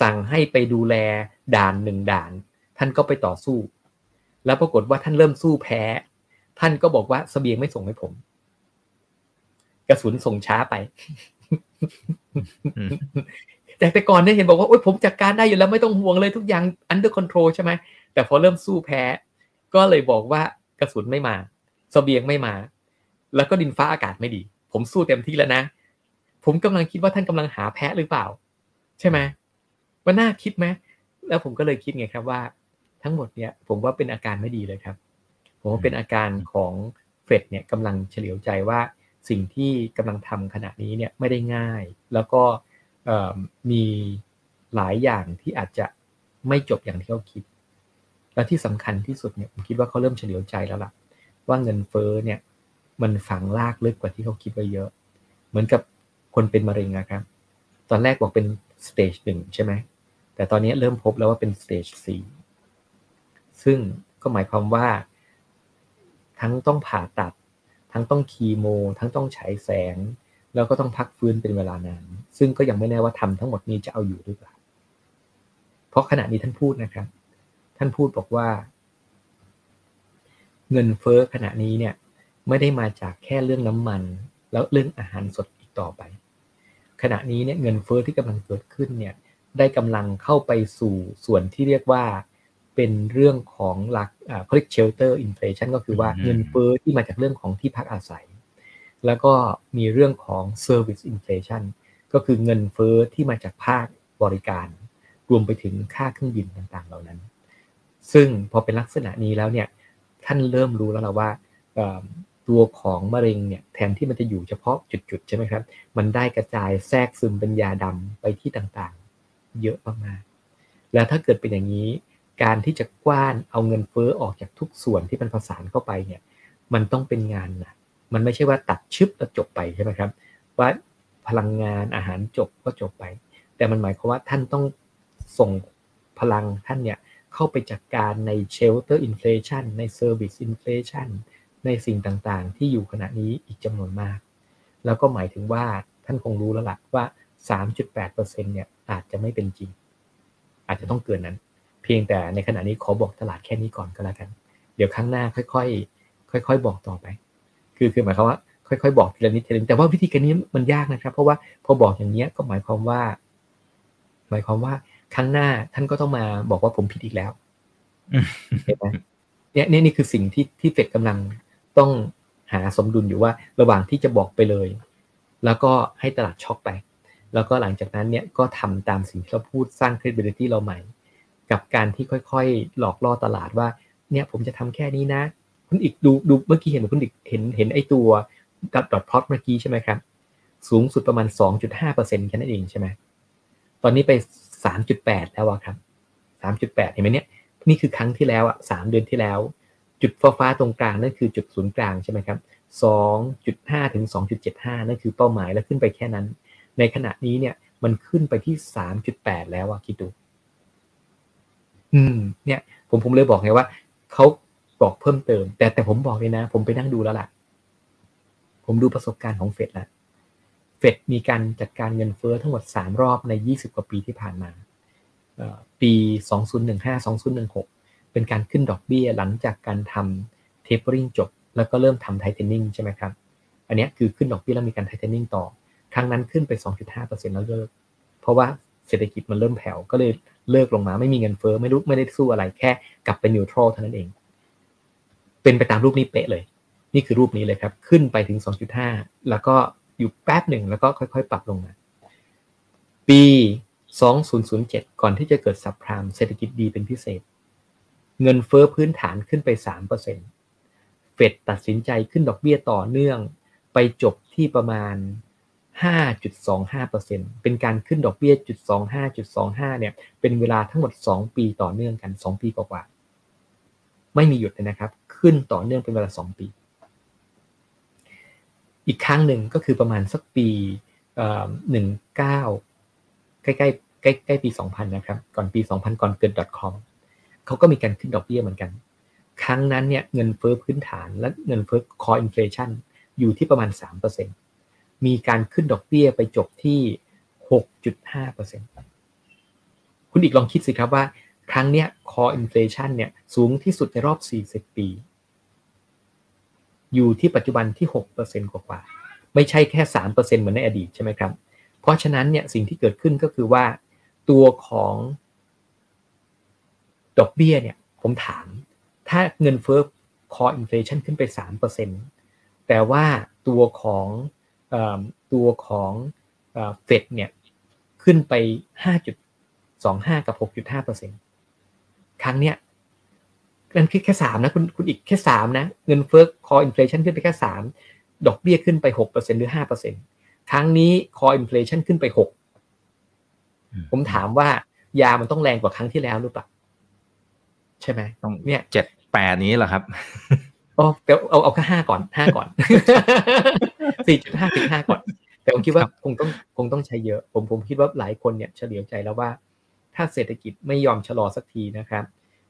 สั่งให้ไปดูแลด่านหนึ่งด่าน ท่านก็ไปต่อสู้ แล้วปรากฏว่าท่านเริ่มสู้แพ้ ท่านก็บอกว่าสเสบียงไม่ส่งให้ผม กระสุนส่งช้าไปแต่แต่ก่อนเนี่ยเห็นบอกว่าโอ๊ยผมจัดการได้อยู่แล้วไม่ต้องห่วงเลยทุกอย่าง under control ใช่ไหมแต่พอเริ่มสู้แพ้ ก็เลยบอกว่ากระสุนไม่มาสเสบียงไม่มา แล้วก็ดินฟ้าอากาศไม่ดี ผมสู้เต็มที่แล้วนะ ผมกำลังคิดว่าท่านกำลังหาแพ้หรือเปล่า ใช่ไหม ว่าน่าคิดไหมแล้วผมก็เลยคิดไงครับว่า ทั้งหมดเนี่ยผมว่าเป็นอาการไม่ดีเลยครับ ผมว่าเป็นอาการของเฟดเนี่ยกำลังเฉลียวใจว่าสิ่งที่กำลังทำขณะนี้เนี่ยไม่ได้ง่าย แล้วก็มีหลายอย่างที่อาจจะไม่จบอย่างที่เขาคิด และที่สำคัญที่สุดเนี่ยผมคิดว่าเขาเริ่มเฉลียวใจแล้วล่ะ ว่าเงินเฟ้อเนี่ยมันฝังลากลึกกว่าที่เขาคิดไว้เยอะ เหมือนกับคนเป็นมะเร็งนะครับ ตอนแรกบอกเป็นstage หนึ่งใช่ไหม แต่ตอนนี้เริ่มพบแล้วว่าเป็น stage สี่ซึ่งก็หมายความว่า ทั้งต้องผ่าตัด ทั้งต้องคีโม ทั้งต้องฉายแสง แล้วก็ต้องพักฟื้นเป็นเวลานาน ซึ่งก็ยังไม่แน่ว่าทำทั้งหมดนี้จะเอาอยู่หรือเปล่า เพราะขณะนี้ท่านพูดนะครับ ท่านพูดบอกว่า เงินเฟ้อขณะนี้เนี่ยไม่ได้มาจากแค่เรื่องน้ำมัน แล้วเรื่องอาหารสดอีกต่อไป ขณะนี้เนี่ยเงินเฟ้อที่กำลังเกิดขึ้นเนี่ย ได้กำลังเข้าไปสู่ส่วนที่เรียกว่าเป็นเรื่องของหลักเขาเรียก shelter inflation ก็คือว่าเงินเฟ้อที่มาจากเรื่องของที่พักอาศัย แล้วก็มีเรื่องของ service inflation ก็คือเงินเฟ้อที่มาจากภาคบริการ รวมไปถึงค่าเครื่องบินต่างๆ เหล่านั้น ซึ่งพอเป็นลักษณะนี้แล้วเนี่ยท่านเริ่มรู้แล้วว่าตัวของมะเร็งเนี่ยแทนที่มันจะอยู่เฉพาะจุดๆ ใช่ไหมครับ มันได้กระจายแทรกซึมเป็นยาดำไปที่ต่างๆ เยอะมากๆแล้วถ้าเกิดเป็นอย่างนี้ การที่จะกว้านเอาเงินเฟ้อออกจากทุกส่วนที่มันผสานเข้าไปเนี่ย มันต้องเป็นงานนะมันไม่ใช่ว่าตัดชึบแล้วจบไปใช่ไหมครับ ว่าพลังงานอาหารจบก็จบไป แต่มันหมายความว่าท่านต้องส่งพลังท่านเนี่ยเข้าไปจัดการใน shelter inflation ใน service inflation ในสิ่งต่างๆ ที่อยู่ขณะนี้อีกจำนวนมาก แล้วก็หมายถึงว่าท่านคงรู้แล้วล่ะว่า 3.8%เนี่ย อาจจะไม่เป็นจริง อาจจะต้องเกินนั้น เพียงแต่ในขณะนี้ขอบอกตลาดแค่นี้ก่อนก็แล้วกัน เดี๋ยวครั้งหน้าค่อยๆค่อย ๆ บอกต่อไป คือคือหมายความว่า ค่อยๆ บอกทีละนิดทีละนิดแต่ว่าวิธีการนี้มันยากนะครับ เพราะว่าพอบอกอย่างนี้ก็หมายความว่า หมายความว่าครั้งหน้าท่านก็ต้องมาบอกว่าผมผิดอีกแล้วเห็นไหมเนี่ยนี่นี่คือสิ่งที่ที่เฟดกำลังต้องหาสมดุลอยู่ว่าระหว่างที่จะบอกไปเลย แล้วก็ให้ตลาดช็อกไป แล้วก็หลังจากนั้นเนี่ยก็ทำตามสิ่งที่เราพูดสร้าง credibility เราใหม่ กับการที่ค่อยๆ หลอกล่อตลาดว่า เนี่ยผมจะทำแค่นี้นะ คุณอีกดูดูเมื่อกี้เห็นคุณอีกเห็นเห็นไอตัวดับดอทพลอตเมื่อกี้ใช่ไหมครับ สูงสุดประมาณ 2.5%แค่นั้นเองใช่ไหมตอนนี้ไป 3.8 แล้วครับ 3.8 เห็นไหมเนี่ยนี่คือครั้งที่แล้วอะสามเดือนที่แล้ว จุดฟ้าฟ้าตรงกลางนั่นคือจุดศูนย์กลางใช่ไหมครับสองจุดห้าถึงสองจุดเจ็ดห้านั่นคือเป้าหมายแล้วขึ้นไปแค่นั้น ในขณะนี้เนี่ยมันขึ้นไปที่สามจุดแปดแล้วอะคิดดู อืม เนี่ย ผมผมเลยบอกไงว่าเขาบอกเพิ่มเติม แต่แต่ผมบอกเลยนะ ผมไปนั่งดูแล้วล่ะ ผมดูประสบการณ์ของเฟดแล้วเฟดมีการจัดการเงินเฟ้อทั้งหมดสามรอบในยี่สิบกว่าปีที่ผ่านมาปี 2015-2016 เป็นการขึ้นดอกเบี้ยหลังจากการทำเทปเปอริงจบ แล้วก็เริ่มทำไทเทนิ่งใช่ไหมครับ อันนี้คือขึ้นดอกเบี้ยแล้วมีการไทเทนิ่งต่อ ครั้งนั้นขึ้นไป 2.5%แล้วเลิก เพราะว่าเศรษฐกิจมันเริ่มแผ่วก็เลยเลิกลงมาไม่มีเงินเฟ้อไม่รู้ไม่ได้สู้อะไรแค่กลับเป็นนิวทรัลเท่านั้นเอง เป็นไปตามรูปนี้เป๊ะเลย นี่คือรูปนี้เลยครับ ขึ้นไปถึง 2.5 แล้วก็อยู่แป๊บหนึ่งแล้วก็ค่อยๆ ปรับลงมาปี 2007 ก่อนที่จะเกิดสับพรามเศรษฐกิจดีเป็นพิเศษ เงินเฟอ้อพื้นฐานขึ้นไป 3%เฟดตัดสินใจขึ้นดอกเบี้ยต่อเนื่อง ไปจบที่ประมาณ 5.25%เป็นการขึ้นดอกเบี้ยจุด25.25 เนี่ย เป็นเวลาทั้งหมด 2 ปีต่อเนื่องกัน 2 ปีกว่าๆ ไม่มีหยุดเลยนะครับ ขึ้นต่อเนื่องเป็นเวลา 2 ปี อีกครั้งหนึ่งก็คือประมาณสักปีหนึ่งเก้าใกล้ๆใกล้ใกล้ปี 2000 นะครับ ก่อนปี 2000 ก่อนเกิด .com เขาก็มีการขึ้นดอกเบี้ยเหมือนกัน ครั้งนั้นเนี่ยเงินเฟ้อพื้นฐานและเงินเฟ้อ core inflationอยู่ที่ประมาณ 3% มีการขึ้นดอกเบี้ยไปจบที่ 6.5%คุณอิกลองคิดสิครับว่า ครั้งเนี้ย core inflation เนี่ยสูงที่สุดในรอบ 40 ปี อยู่ที่ปัจจุบันที่ 6%กว่าๆไม่ใช่แค่ 3%เหมือนในอดีตใช่ไหมครับ เพราะฉะนั้นเนี่ยสิ่งที่เกิดขึ้นก็คือว่า ตัวของดอกเบี้ยเนี่ยผมถาม ถ้าเงินเฟ้อ core inflation ขึ้นไป 3%แต่ว่าตัวของ ตัวของเฟดเนี่ยขึ้นไป 5.25 กับ 6.5%ครั้งเนี้ยนั่นคือแค่สามนะคุณคุณอิกแค่สามนะ เงินเฟ้อ core inflation ขึ้นไปแค่สามดอกเบี้ยขึ้นไปหกเปอร์เซ็นหรือห้าเปอร์เซ็นครั้งนี้ core inflation ขึ้นไปหกผมถามว่ายามันต้องแรงกว่าครั้งที่แล้วหรือเปล่าใช่ไหมต้องเนี่ยเจ็ดแปดนี้เหรอครับ โอ้แต่เอาเอาแค่ห้าก่อนห้าก่อนสี่จุดห้าจุดห้าก่อน แต่ผมคิดว่าคงต้องคงต้องใช้เยอะ ผมผมคิดว่าหลายคนเนี่ยเฉลียวใจแล้วว่า ถ้าเศรษฐกิจไม่ยอมชะลอสักทีนะครับ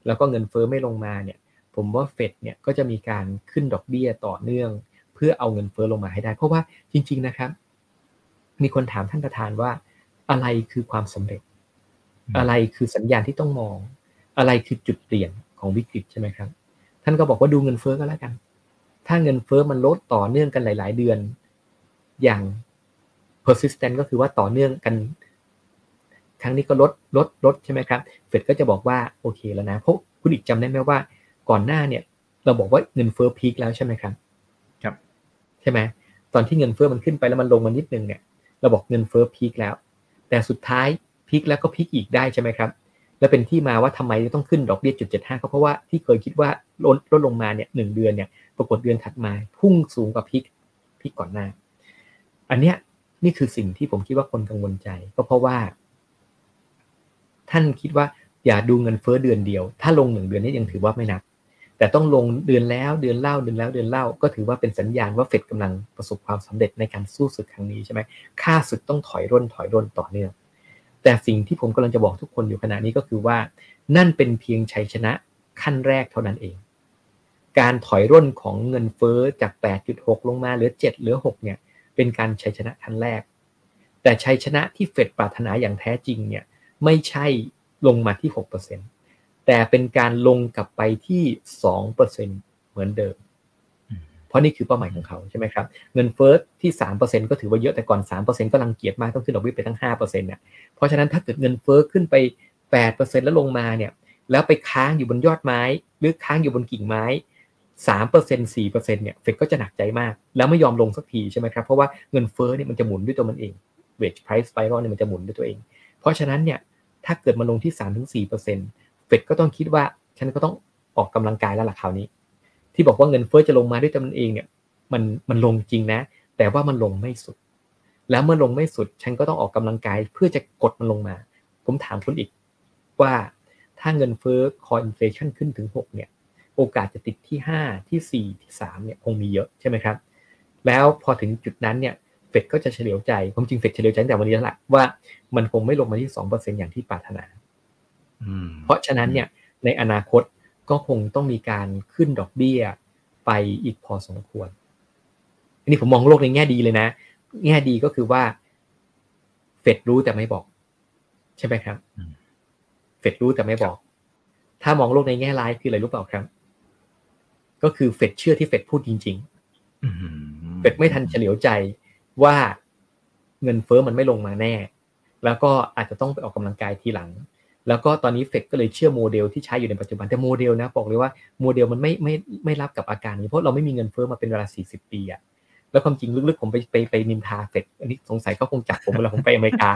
แล้วก็เงินเฟ้อไม่ลงมาเนี่ย ผมว่าเฟดเนี่ยก็จะมีการขึ้นดอกเบี้ยต่อเนื่อง เพื่อเอาเงินเฟ้อลงมาให้ได้ เพราะว่าจริง ๆนะครับ มีคนถามท่านประธานว่า อะไรคือความสำเร็จ อะไรคือสัญญาณที่ต้องมอง อะไรคือจุดเปลี่ยนของวิกฤตใช่ไหมครับ ท่านก็บอกว่าดูเงินเฟ้อก็แล้วกัน ถ้าเงินเฟ้อมันลดต่อเนื่องกันหลาย ๆ เดือน อย่าง persistent ก็คือว่าต่อเนื่องกัน ครั้งนี้ก็ลดลดลดใช่ไหมครับ เฟดก็จะบอกว่าโอเคแล้วนะ เพราะคุณอีกจำได้ไหมว่าก่อนหน้าเนี่ย เราบอกว่าเงินเฟ้อพีคแล้วใช่ไหมครับ ครับ ใช่ไหมตอนที่เงินเฟ้อมันขึ้นไปแล้วมันลงมานิดนึงเนี่ย เราบอกเงินเฟ้อพีคแล้ว แต่สุดท้ายพีคแล้วก็พีคอีกได้ใช่ไหมครับ และเป็นที่มาว่าทำไมต้องขึ้นดอกเบี้ยจุดเจ็ดห้าเพราะว่าที่เคยคิดว่าลดลดลงมาเนี่ยหนึ่งเดือนเนี่ยปรากฏเดือนถัดมาพุ่งสูงกว่าพีคพีคก่อนหน้า อันเนี้ยนี่คือสิ่งที่ผมคิดว่าคนกังวลใจ ก็เพราะว่า ท่านคิดว่าอย่าดูเงินเฟ้อเดือนเดียว ถ้าลงหนึ่งเดือนนี้ยังถือว่าไม่นับ แต่ต้องลงเดือนแล้วเดือนเล่าเดือนแล้วเดือนเล่า ก็ถือว่าเป็นสัญญาณว่าเฟดกำลังประสบความสำเร็จในการสู้ศึกครั้งนี้ใช่ไหมค่าศึกต้องถอยร่นถอยร่นต่อเนื่อง แต่สิ่งที่ผมกำลังจะบอกทุกคนอยู่ขณะนี้ก็คือว่า นั่นเป็นเพียงชัยชนะขั้นแรกเท่านั้นเอง การถอยร่นของเงินเฟอ้อจาก 8.6 ลงมาเหลือ 7 เหลือ 6 เนี่ย เป็นการชัยชนะขั้นแรก แต่ชัยชนะที่เฟดปรารถนาอย่างแท้จริงเนี่ยไม่ใช่ลงมาที่ 6%แต่เป็นการลงกลับไปที่ 2%เหมือนเดิม เพราะนี่คือเป้าหมายของเขาใช่ไหมครับเงินเฟ้อที่สามเปอร์เซ็นก็ถือว่าเยอะแต่ก่อนสามเปอร์เซ็นก็รังเกียจมากต้องขึ้นดอกเบี้ยไปทั้งห้าเปอร์เซ็นต์เนี่ยเพราะฉะนั้นถ้าเกิดเงินเฟ้อขึ้นไปแปดเปอร์เซ็นแล้วลงมาเนี่ยแล้วไปค้างอยู่บนยอดไม้ หรือค้างอยู่บนกิ่งไม้สามเปอร์เซ็นสี่เปอร์เซ็นเนี่ยเฟดก็จะหนักใจมาก แล้วไม่ยอมลงสักทีใช่ไหมครับ เพราะว่าเงินเฟ้อเนี่ยมันจะหมุนด้วยตัวมันเอง wage price spiral เนี่ยมันจะหมุนด้วยตัวเอง เพราะฉะนั้นเนี่ยถ้าเกิดมาลงที่สามถึงสี่เปอร์เซ็นต์เฟดก็ต้องคิดว่าฉันก็ต้องออกกำลังกายแล้วล่ะคราวนี้ ที่บอกว่าเงินเฟ้อจะลงมาด้วยตัวมันเองเนี่ยมันมันลงจริงนะ แต่ว่ามันลงไม่สุด แล้วเมื่อลงไม่สุด ฉันก็ต้องออกกำลังกายเพื่อจะกดมันลงมา ผมถามคุณอิกว่าถ้าเงินเฟ้อ core inflation ขึ้นถึง 6 เนี่ย โอกาสจะติดที่ 5 ที่ 4 ที่ 3 เนี่ยคงมีเยอะใช่ไหมครับ แล้วพอถึงจุดนั้นเนี่ยเฟดก็จะเฉลียวใจ ผมจริงเฟดเฉลียวใจแต่วันนี้แล้วละว่ามันคงไม่ลงมาที่ 2%อย่างที่ปรารถนาเพราะฉะนั้นเนี่ยในอนาคต ก็คงต้องมีการขึ้นดอกเบี้ยไปอีกพอสมควร อันนี้ผมมองโลกในแง่ดีเลยนะ แง่ดีก็คือว่า เฟดรู้แต่ไม่บอก ใช่ไหมครับ เฟดรู้แต่ไม่บอก ถ้ามองโลกในแง่ร้ายคืออะไรรู้เปล่าครับ ก็คือเฟดเชื่อที่เฟดพูดจริงๆเฟดไม่ทันเฉลียวใจว่าเงินเฟ้อมันไม่ลงมาแน่ แล้วก็อาจจะต้องไปออกกำลังกายทีหลัง แล้วก็ตอนนี้เฟดก็เลยเชื่อโมเดลที่ใช้อยู่ในปัจจุบันแต่โมเดลนะบอกเลยว่าโมเดลมันไม่ไม่ไม่รับกับอาการนี้เพราะเราไม่มีเงินเฟ้อมาเป็นเวลา 40 ปีอะแล้วความจริงลึกๆผมไปไปไปนินทาเฟดอันนี้สงสัยเขาคงจับผมเวลาผมไปอเมริกา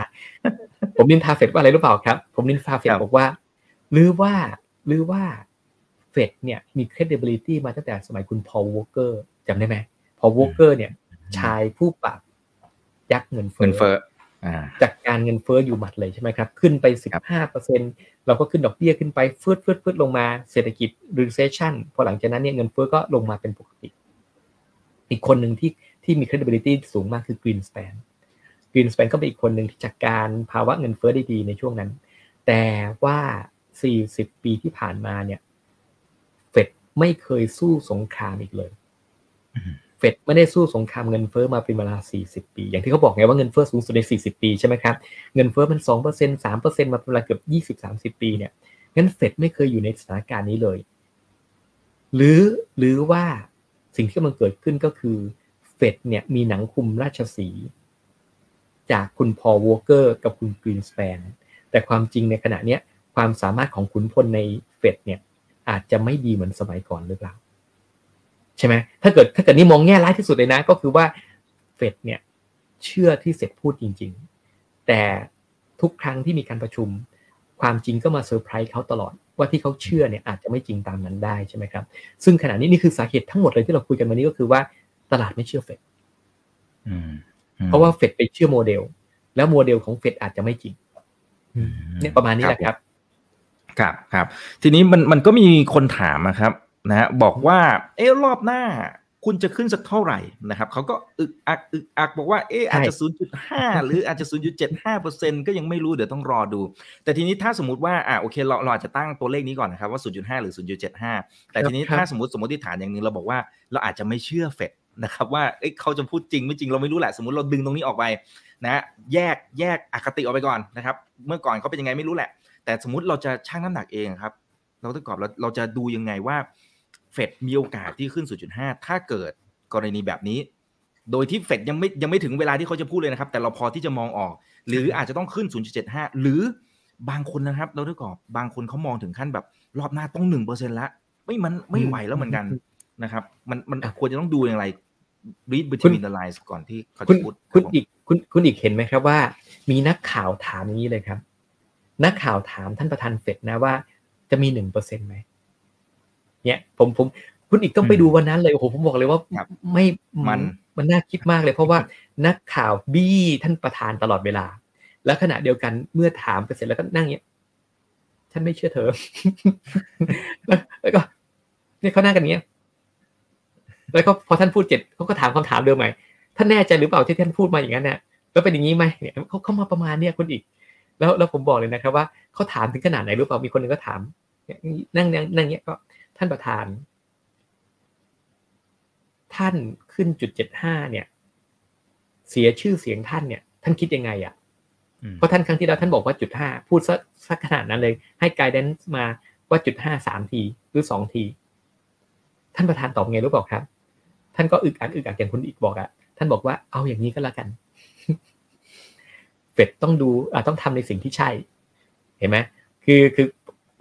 ผมนินทาเฟดว่าอะไรรู้เปล่าครับ ผมนินทาเฟดบอกว่าหรือว่าหรือว่าเฟดเนี่ยมี credibility มาตั้งแต่สมัยคุณพอลวอเกอร์จำได้ไหมพอลวอเกอร์เนี่ยชายผู้ปราบยักษ์เงินเฟ้เงินเฟ้ออ่า จัดการเงินเฟ้ออยู่หมัดเลยใช่ไหมครับ ขึ้นไป 15เปอร์เซ็นเราก็ขึ้นดอกเบี้ยขึ้นไปฟืดฟืดฟืดลงมาเศรษฐกิจ recession พอหลังจากนั้นเนี่ยเงินเฟ้อก็ลงมาเป็นปกติ อีกคนหนึ่งที่ที่มี credibility สูงมากคือ Greenspan Greenspan ก็เป็นอีกคนหนึ่งที่จัดการภาวะเงินเฟ้อได้ดีในช่วงนั้น แต่ว่า 40 ปีที่ผ่านมาเนี่ยเฟดไม่เคยสู้สงครามอีกเลยอืมเฟดไม่ได้สู้สงครามเงินเฟ้อมาเป็นเวลา 40 ปี อย่างที่เขาบอกไงว่าเงินเฟ้อสูงสุดใน 40 ปีใช่ไหมครับ เงินเฟ้อมัน 2% 3%มาเป็นเวลาเกือบ 20 30 ปีเนี่ยงั้นเฟดไม่เคยอยู่ในสถานการณ์นี้เลย หรือหรือว่าสิ่งที่กำลังเกิดขึ้นก็คือเฟดเนี่ยมีหนังคุมราชสีห์จากคุณพอวอเกอร์กับคุณกรีนสแปนแต่ความจริงในขณะเนี้ยความสามารถของขุนพลในเฟดเนี่ยอาจจะไม่ดีเหมือนสมัยก่อนหรือเปล่า ใช่ไหมถ้าเกิดถ้าเกิดนี่มองแง่ร้ายที่สุดเลยนะ ก็คือว่าเฟดเนี่ยเชื่อที่เสร็จพูดจริง ๆ แต่ทุกครั้งที่มีการประชุม ความจริงก็มาเซอร์ไพรส์เขาตลอดว่าที่เขาเชื่อเนี่ยอาจจะไม่จริงตามนั้นได้ใช่ไหมครับ ซึ่งขณะนี้นี่คือสาเหตุทั้งหมดเลยที่เราคุยกันวันนี้ก็คือว่าตลาดไม่เชื่อเฟดอืมเพราะว่าเฟดไปเชื่อโมเดล แล้วโมเดลของเฟดอาจจะไม่จริงอืมเนี่ยประมาณนี้แหละครับ ครับครับ ทีนี้มันมันก็มีคนถามนะครับ นะฮะบอกว่าเอ๊ะรอบหน้าคุณจะขึ้นสักเท่าไหร่นะครับเขาก็อึกอักอึกอักบอกว่าเอ๊ะอาจจะ 0.5 หรืออาจจะ 0.75เปอร์เซ็นก็ยังไม่รู้เดี๋ยวต้องรอดู แต่ทีนี้ถ้าสมมติว่าอ่าโอเคเราเราอาจจะตั้งตัวเลขนี้ก่อนนะครับว่า 0.5 หรือ 0.75 แต่ทีนี้ครับถ้าสมมติสมมติฐานอย่างหนึ่งเราบอกว่าเราอาจจะไม่เชื่อเฟดนะครับว่าเอ๊ะเขาจะพูดจริงไม่จริงเราไม่รู้แหละสมมติเราดึงตรงนี้ออกไปนะแยกแยกอคติออกไปก่อนนะครับเมื่อก่อนเขาเป็นยังไงไม่รู้แหละ แต่สมมุติเราจะชั่งน้ำหนักเองครับเราต้องกรอบเราเราจะดูยังไงว่า เฟดมีโอกาสที่ขึ้น 0.5 ถ้าเกิดกรณีแบบนี้ โดยที่เฟดยังไม่ยังไม่ถึงเวลาที่เขาจะพูดเลยนะครับ แต่เราพอที่จะมองออก หรืออาจจะต้องขึ้น 0.75 หรือบางคนนะครับ เราต้องกรอบบางคนเขามองถึงขั้นแบบรอบหน้าต้อง1%เปอร์เซ็นต์ละไม่มันไม่ไหวแล้วเหมือนกันนะครับ มันมันควรจะต้องดูอย่างไร read between the lines ก่อนที่เขาคุจะณพูดคุณรับผมอีกคุณคุณอีกเห็นไหมครับว่า มีนักข่าวถามอย่างนี้เลยครับ นักข่าวถามท่านประธานเฟดนะว่าจะมีหนึ่งเปอร์เซ็นต์ไหม เนี่ยผมผมคุณอีกต้องไปดูวันนั้นเลยโอ้โหผมบอกเลยว่าครับไม่มันมันน่าคิดมากเลย เพราะว่านักข่าวบี้ท่านประธานตลอดเวลา แล้วขณะเดียวกันเมื่อถามไปเสร็จแล้วก็นั่งเนี้ยฉันไม่เชื่อเธอ แล้วแล้วก็เนี่ยเขานั่งกันอย่างเงี้ย แล้วก็พอท่านพูดเสร็จเขาก็ถามคำถามเดิมใหม่ ท่านแน่ใจหรือเปล่าที่ท่านพูดมาอย่างนั้นเนี่ยแล้วเป็นอย่างนี้ไหมเนี่ยเขาเขามาประมาณเนี่ยคุณอีก แล้วแล้วผมบอกเลยนะครับว่าเขาถามถึงขนาดไหนรู้เปล่ามีคนหนึ่งก็ถามเนี่ยนั่งนั่งนั่งเนี้ยก็ ท่านประธาน ท่านขึ้นจุดเจ็ดห้าเนี่ย เสียชื่อเสียงท่านเนี่ย ท่านคิดยังไงอะอืมเพราะท่านครั้งที่แล้วท่านบอกว่าจุดห้าพูดซะสักขนาดนั้นเลย ให้ไกด์แดนซ์มาว่าจุดห้าสามทีหรือสองที ท่านประธานตอบไงรู้เปล่าครับ ท่านก็อึกอักอึกอักอย่างคุณอีกบอกอะท่านบอกว่าเอาอย่างนี้ก็แล้วกันเฟดต้องดูอะต้องทำในสิ่งที่ใช่ เห็นไหมคือคือ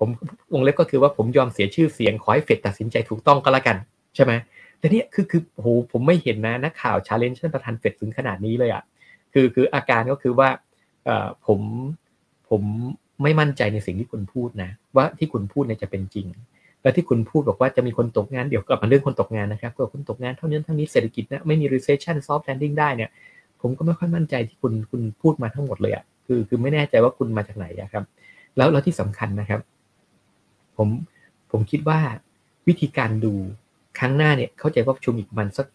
ผมวงเล็บก็คือว่าผมยอมเสียชื่อเสียงขอให้เฟดตัดสินใจถูกต้องก็แล้วกัน ใช่ไหมแต่เนี่ยคือคือโหผมไม่เห็นนะนักข่าวชาเลนจ์ท่านประธานเฟดถึงขนาดนี้เลยอะคือคืออาการก็คือว่าเอ่อผมผมไม่มั่นใจในสิ่งที่คุณพูดนะ ว่าที่คุณพูดเนี่ยจะเป็นจริง แล้วที่คุณพูดบอกว่าจะมีคนตกงานเดี๋ยวกลับมาเรื่องคนตกงานนะครับเกิดคนตกงานเท่านี้เท่านี้เศรษฐกิจนะไม่มี recession soft landing ได้เนี่ย ผมก็ไม่ค่อยมั่นใจที่คุณคุณพูดมาทั้งหมดเลยอะ่ะคือคือไม่แน่ใจว่าคุณมาจากไหนอะครับ แล้วแล้วที่สำคัญนะครับ ผมผมคิดว่าวิธีการดูครั้งหน้าเนี่ยเข้าใจว่าประชุมอีกประมาณสัก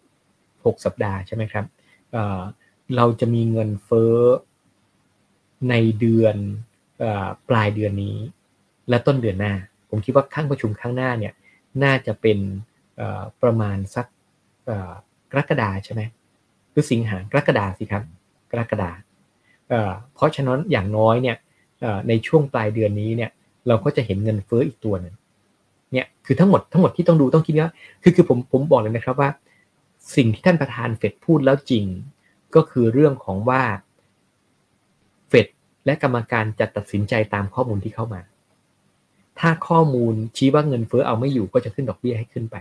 หกสัปดาห์ใช่ไหมครับเเราจะมีเงินเฟ้อในเดือนอปลายเดือนนี้ และต้นเดือนหน้า ผมคิดว่าข้างประชุมครั้งหน้าเนี่ยน่าจะเป็นประมาณสักกรกฎาใช่ไหมหรือสิงหากรกฎาสิครับ กรกฎาเพราะฉะนั้นอย่างน้อยเนี่ยในช่วงปลายเดือนนี้เนี่ย เราก็จะเห็นเงินเฟ้ออีกตัวหนึ่งเนี่ยคือทั้งหมดทั้งหมดที่ต้องดูต้องคิดว่าคือคือผมผมบอกเลยนะครับว่า สิ่งที่ท่านประธานเฟดพูดแล้วจริง ก็คือเรื่องของว่าเฟดและกรรมการจะตัดสินใจตามข้อมูลที่เข้ามา ถ้าข้อมูลชี้ว่าเงินเฟ้อเอาไม่อยู่ก็จะขึ้นดอกเบี้ยให้ขึ้นไป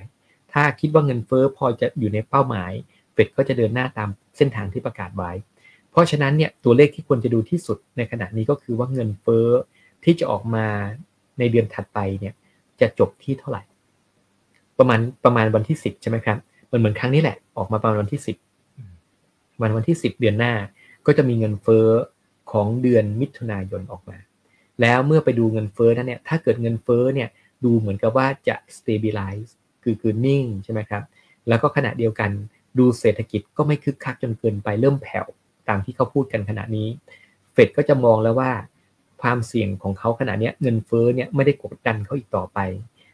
ถ้าคิดว่าเงินเฟ้อพอจะอยู่ในเป้าหมายเฟดก็จะเดินหน้าตามเส้นทางที่ประกาศไว้ เพราะฉะนั้นเนี่ยตัวเลขที่ควรจะดูที่สุดในขณะนี้ก็คือว่าเงินเฟ้อ ที่จะออกมาในเดือนถัดไปเนี่ยจะจบที่เท่าไหร่ ประมาณประมาณวันที่สิบใช่ไหมครับ มันเหมือนครั้งนี้แหละ ออกมาประมาณวันที่สิบวันวันที่สิบเดือนหน้าก็จะมีเงินเฟ้อของเดือนมิถุนายนออกมา แล้วเมื่อไปดูเงินเฟ้อนั้นเนี่ยถ้าเกิดเงินเฟ้อเนี่ยดูเหมือนกับว่าจะ stabilize คือคือนิ่งใช่ไหมครับ แล้วก็ขณะเดียวกันดูเศรษฐกิจก็ไม่คึกคักจนเกินไปเริ่มแผ่วตามที่เขาพูดกันขณะนี้ เฟดก็จะมองแล้วว่า ความเสี่ยงของเขาขณะนี้เงินเฟ้อเนี่ยไม่ได้กดดันเขาอีกต่อไป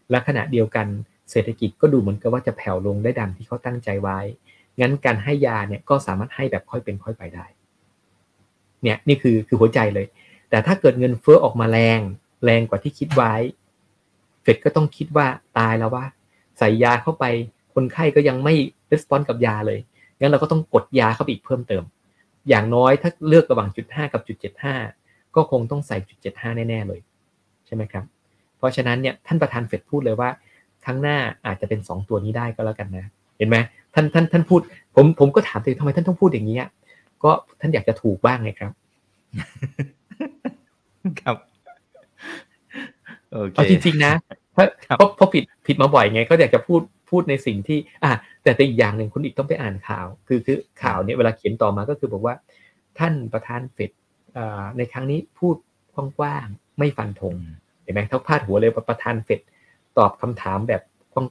และขณะเดียวกันเศรษฐกิจก็ดูเหมือนกับว่าจะแผ่วลงได้ดังที่เขาตั้งใจไว้ งั้นการให้ยาเนี่ยก็สามารถให้แบบค่อยเป็นค่อยไปได้ เนี่ยนี่คือคือหัวใจเลย แต่ถ้าเกิดเงินเฟ้อออกมาแรง แรงกว่าที่คิดไว้ เฟดก็ต้องคิดว่าตายแล้วว่า ใส่ยาเข้าไปคนไข้ก็ยังไม่รีสปอนส์กับยาเลย งั้นเราก็ต้องกดยาเข้าไปอีกเพิ่มเติม อย่างน้อยถ้าเลือกระหว่างจุดห้ากับจุดเจ็ดห้า ก็คงต้องใส่จุดเจ็ดห้าแน่ ๆ เลย ใช่ไหมครับ เพราะฉะนั้นเนี่ยท่านประธานเฟดพูดเลยว่าครั้งหน้าอาจจะเป็นสองตัวนี้ได้ก็แล้วกันนะ เห็นไหมท่านท่านท่านพูด ผมผมก็ถามตัวเองทำไมท่านต้องพูดอย่างนี้ก็ท่านอยากจะถูกบ้างไงครับ ครับโอเคเอาจริงๆนะเพราะเพราะเพราะผิดผิดมาบ่อยไง ก็อยากจะพูดพูดในสิ่งที่ อะแต่แต่อีกอย่างหนึ่งคุณอีกต้องไปอ่านข่าว คือคือข่าวเนี่ยเวลาเขียนต่อมาก็คือบอกว่า ท่านประธานเฟด ในครั้งนี้พูดกว้างๆไม่ฟันธงเห็นไหมเขาพาดหัวเลยประธานเฟดตอบคำถามแบบ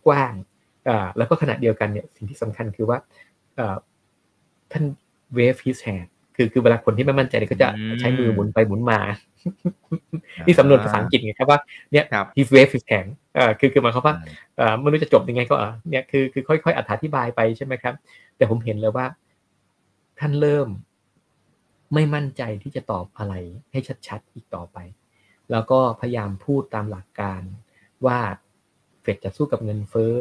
กว้างๆแล้วก็ขณะเดียวกันเนี่ยสิ่งที่สำคัญคือว่าท่านเวฟฮิสแฮนคือคือเวลาคนที่ไม่มั่นใจก็จะใช้มือหมุนไปหมุนมา ที่สำนวนภาษาอังกฤษไงครับว่าเนี่ย his wave is แข็งอ่าคือคือหมายความว่าอ่าไม่รู้จะจบยังไงก็อ่าเนี่ยคือคือค่อยๆอธิบายไปใช่ไหมครับ แต่ผมเห็นเลยว่า ท่านเริ่ม ไม่มั่นใจที่จะตอบอะไรให้ชัดๆ อีกต่อไป แล้วก็พยายามพูดตามหลักการว่าเฟดจะสู้กับเงินเฟ้อ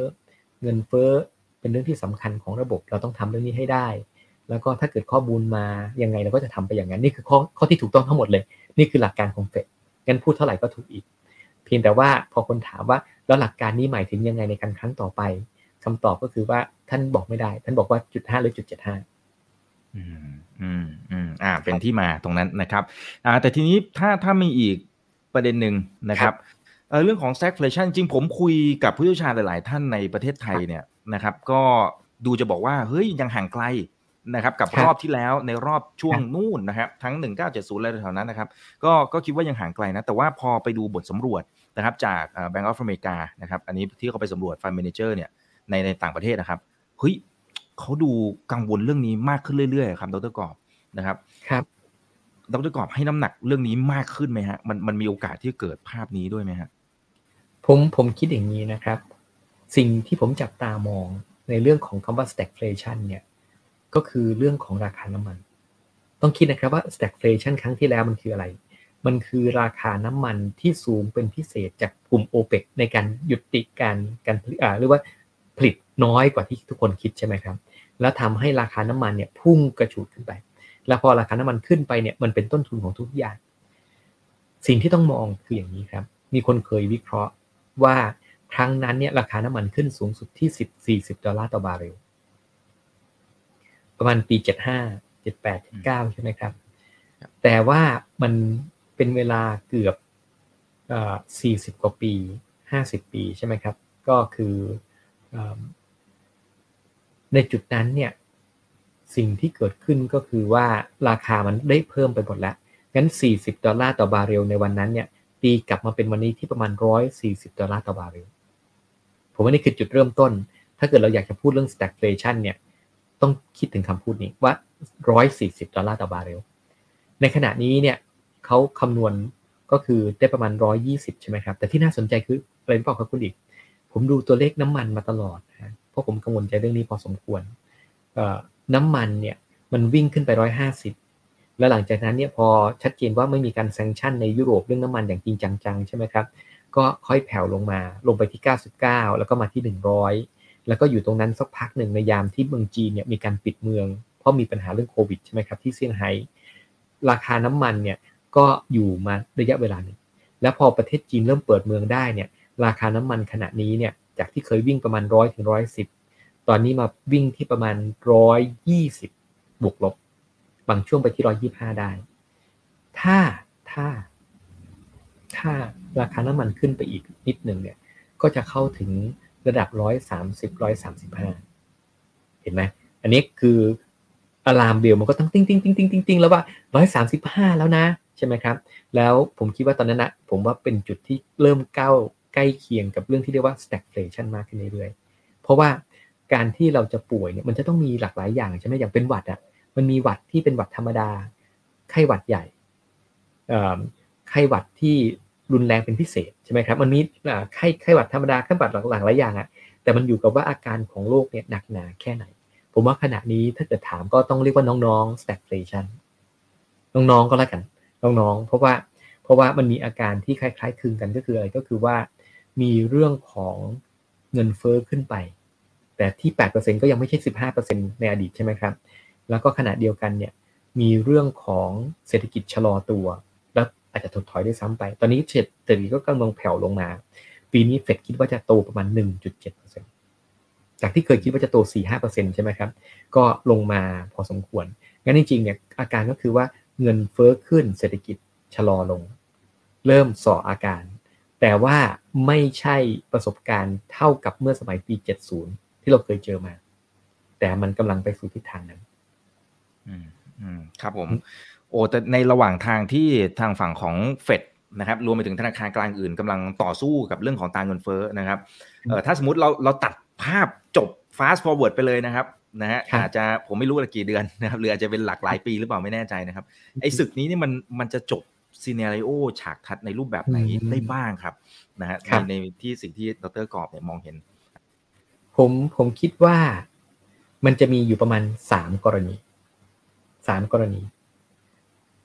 เงินเฟ้อเป็นเรื่องที่สำคัญของระบบ เราต้องทำเรื่องนี้ให้ได้ แล้วก็ถ้าเกิดข้อมูลมายังไงเราก็จะทำไปอย่างนั้น นี่คือข้อข้อที่ถูกต้องทั้งหมดเลย นี่คือหลักการของเฟดงั้นพูดเท่าไหร่ก็ถูกอีก เพียงแต่ว่าพอคนถามว่าแล้วหลักการนี้หมายถึงยังไงในการครั้งต่อไปคำตอบก็คือว่าท่านบอกไม่ได้ ท่านบอกว่าจุดห้าหรือจุดเจ็ดห้า อืมอืมอืมอ่า เป็นที่มาตรงนั้นนะครับ อ่า แต่ทีนี้ถ้าถ้ามีอีกประเด็นหนึ่งนะครับเเรื่องของ stagflation จริงผมคุยกับผู้เชี่ยวชาญหลาย ๆ ท่านในประเทศไทยเนี่ยนะครับ ก็ดูจะบอกว่าเฮ้ยยังห่างไกลนะครับ กับรอบที่แล้วในรอบช่วงนู่นนะครับ ทั้ง 1970อะไรแถวนั้นนะครับ ก็ก็คิดว่ายังห่างไกลนะ แต่ว่าพอไปดูบทสำรวจนะครับ จาก Bank of America นะครับ อันนี้ที่เขาไปสำรวจ Fund Manager เนี่ยในในต่างประเทศนะครับเฮ้ย เขาดูกังวลเรื่องนี้มากขึ้นเรื่อยๆครับดรกอบนะครับครับดรกอบให้น้ำหนักเรื่องนี้มากขึ้นไหมฮะมันมันมีโอกาสที่เกิดภาพนี้ด้วยไหมฮะผมผมคิดอย่างนี้นะครับ สิ่งที่ผมจับตามองในเรื่องของคำว่า stagflation เนี่ยก็คือเรื่องของราคาน้ำมัน ต้องคิดนะครับว่า stagflation ครั้งที่แล้วมันคืออะไร มันคือราคาน้ำมันที่สูงเป็นพิเศษจากกลุ่มโอเปกในการหยุดติการการผลิตอ่าหรือว่า ผลิตน้อยกว่าที่ทุกคนคิดใช่ไหมครับ แล้วทำให้ราคาน้ำมันเนี่ยพุ่งกระฉูดขึ้นไป แล้วพอราคาน้ำมันขึ้นไปเนี่ยมันเป็นต้นทุนของทุกอย่าง สิ่งที่ต้องมองคืออย่างนี้ครับ มีคนเคยวิเคราะห์ว่าครั้งนั้นเนี่ยราคาน้ำมันขึ้นสูงสุดที่10 40ดอลลาร์ต่อบาร์เรลประมาณปีเจ็ดห้าเจ็ดแปดเจ็ดเก้าใช่ไหมครับ แต่ว่ามันเป็นเวลาเกือบสี่สิบกว่าปีห้าสิบปีใช่ไหมครับ ก็คือ ในจุดนั้นเนี่ยสิ่งที่เกิดขึ้นก็คือว่าราคามันได้เพิ่มไปหมดแล้ว งั้น 40 ดอลลาร์ต่อบาร์เรลในวันนั้นเนี่ยตีกลับมาเป็นวันนี้ที่ประมาณ 140 ดอลลาร์ต่อบาร์เรล ผมว่านี่คือจุดเริ่มต้น ถ้าเกิดเราอยากจะพูดเรื่อง stagflation เนี่ย ต้องคิดถึงคำพูดนี้ว่า 140 ดอลลาร์ต่อบาร์เรล ในขณะนี้เนี่ยเขาคำนวณก็คือได้ประมาณ 120 ใช่ไหมครับ แต่ที่น่าสนใจคืออะไรรู้เปล่าครับคุณอีก ผมดูตัวเลขน้ำมันมาตลอดนะเพราะผมกังวลใจเรื่องนี้พอสมควรน้ำมันเนี่ยมันวิ่งขึ้นไป150แล้วหลังจากนั้นเนี่ยพอชัดเจนว่าไม่มีการแซงชั่นในยุโรปเรื่องน้ำมันอย่างจริงจังๆใช่ไหมครับ ก็ค่อยแผ่วลงมาลงไปที่ 99 แล้วก็มาที่ 100 แล้วก็อยู่ตรงนั้นสักพักหนึ่งในยามที่เมืองจีนเนี่ยมีการปิดเมือง เพราะมีปัญหาเรื่องโควิดใช่ไหมครับที่เซี่ยงไฮ้ราคาน้ำมันเนี่ยก็อยู่มาระยะเวลาหนึ่งแล้วพอประเทศจีนเริ่มเปิดเมืองได้เนี่ย ราคาน้ำมันขณะนี้เนี่ยจากที่เคยวิ่งประมาณร้อยถึงร้อยสิบตอนนี้มาวิ่งที่ประมาณร้อยยี่สิบบวกลบ บางช่วงไปที่ร้อยยี่ห้าได้ ถ้าถ้า ถ้าราคาน้ำมันขึ้นไปอีกนิดหนึ่งเนี่ย ก็จะเข้าถึงระดับร้อยสามสิบร้อยสามสิบห้าเห็นไหมอันนี้คือ alarm bell มันก็ต้องติ้งติ้งติ้งติ้งติ้งติ้งแล้วว่าร้อยสามสิบห้าแล้วนะ ใช่ไหมครับ แล้วผมคิดว่าตอนนั้นนะผมว่าเป็นจุดที่เริ่มก้าว ใกล้เคียงกับเรื่องที่เรียกว่า stagflation มากขึ้นเรื่อยๆ เพราะว่าการที่เราจะป่วยเนี่ยมันจะต้องมีหลากหลายอย่างใช่ไหมอย่างเป็นหวัดอะมันมีหวัดที่เป็นหวัดธรรมดา ไข้หวัดใหญ่ไข้หวัดที่รุนแรงเป็นพิเศษใช่ไหมครับ มันมีไข้ไข้หวัดธรรมดาไข้หวัดหลากหลายอย่างอะแต่มันอยู่กับว่าอาการของโรคเนี่ยหนักหนาแค่ไหน ผมว่าขณะนี้ถ้าเกิดถามก็ต้องเรียกว่าน้องๆ stagflation น้องๆก็แล้วกัน น้องๆ เพราะว่าเพราะว่ามันมีอาการที่คล้าย ๆคลึงกันก็คืออะไรก็คือว่า มีเรื่องของเงินเฟอ้อขึ้นไป แต่ที่ 8%ก็ยังไม่ใช่ 15%ในอดีตใช่ไหมครับ แล้วก็ขณะเดียวกันเนี่ยมีเรื่องของเศรษฐกิจชะลอตัว แล้วอาจจะถดถอยได้ซ้ำไป ตอนนี้เศรษฐกิจก็กำลังแผ่วลงมา ปีนี้เฟดคิดว่าจะโตประมาณ 1.7%จากที่เคยคิดว่าจะโต 4-5%ใช่ไหมครับ ก็ลงมาพอสมควร งั้นจริงๆเนี่ยอาการก็คือว่าเงินเฟอ้อขึ้นเศรษฐกิจชะลอลง เริ่มส่ออาการ แต่ว่า ไม่ใช่ประสบการณ์เท่ากับเมื่อสมัยปี 70 ที่เราเคยเจอมา แต่มันกำลังไปสู่ทิศทางนั้น อืมอืมครับผม โอ้แต่ในระหว่างทางที่ทางฝั่งของเฟดนะครับรวมไปถึงธนาคารกลางอื่นกำลังต่อสู้กับเรื่องของตาเงินเฟ้อนะครับเออถ้าสมมติเราเราตัดภาพจบ fast forward ไปเลยนะครับนะฮะอาจจะผมไม่รู้ว่ากี่เดือนนะครับหรืออาจจะเป็นหลักหลายปีหรือเปล่าไม่แน่ใจนะครับไอ้ศึกนี้นี่มันมันจะจบ ซีเนริโอฉากทัดในรูปแบบไหนได้บ้างครับนะฮะในในที่สิ่งที่ดรกอบเนี่ยมองเห็น ผมผมคิดว่ามันจะมีอยู่ประมาณสามกรณีสามกรณี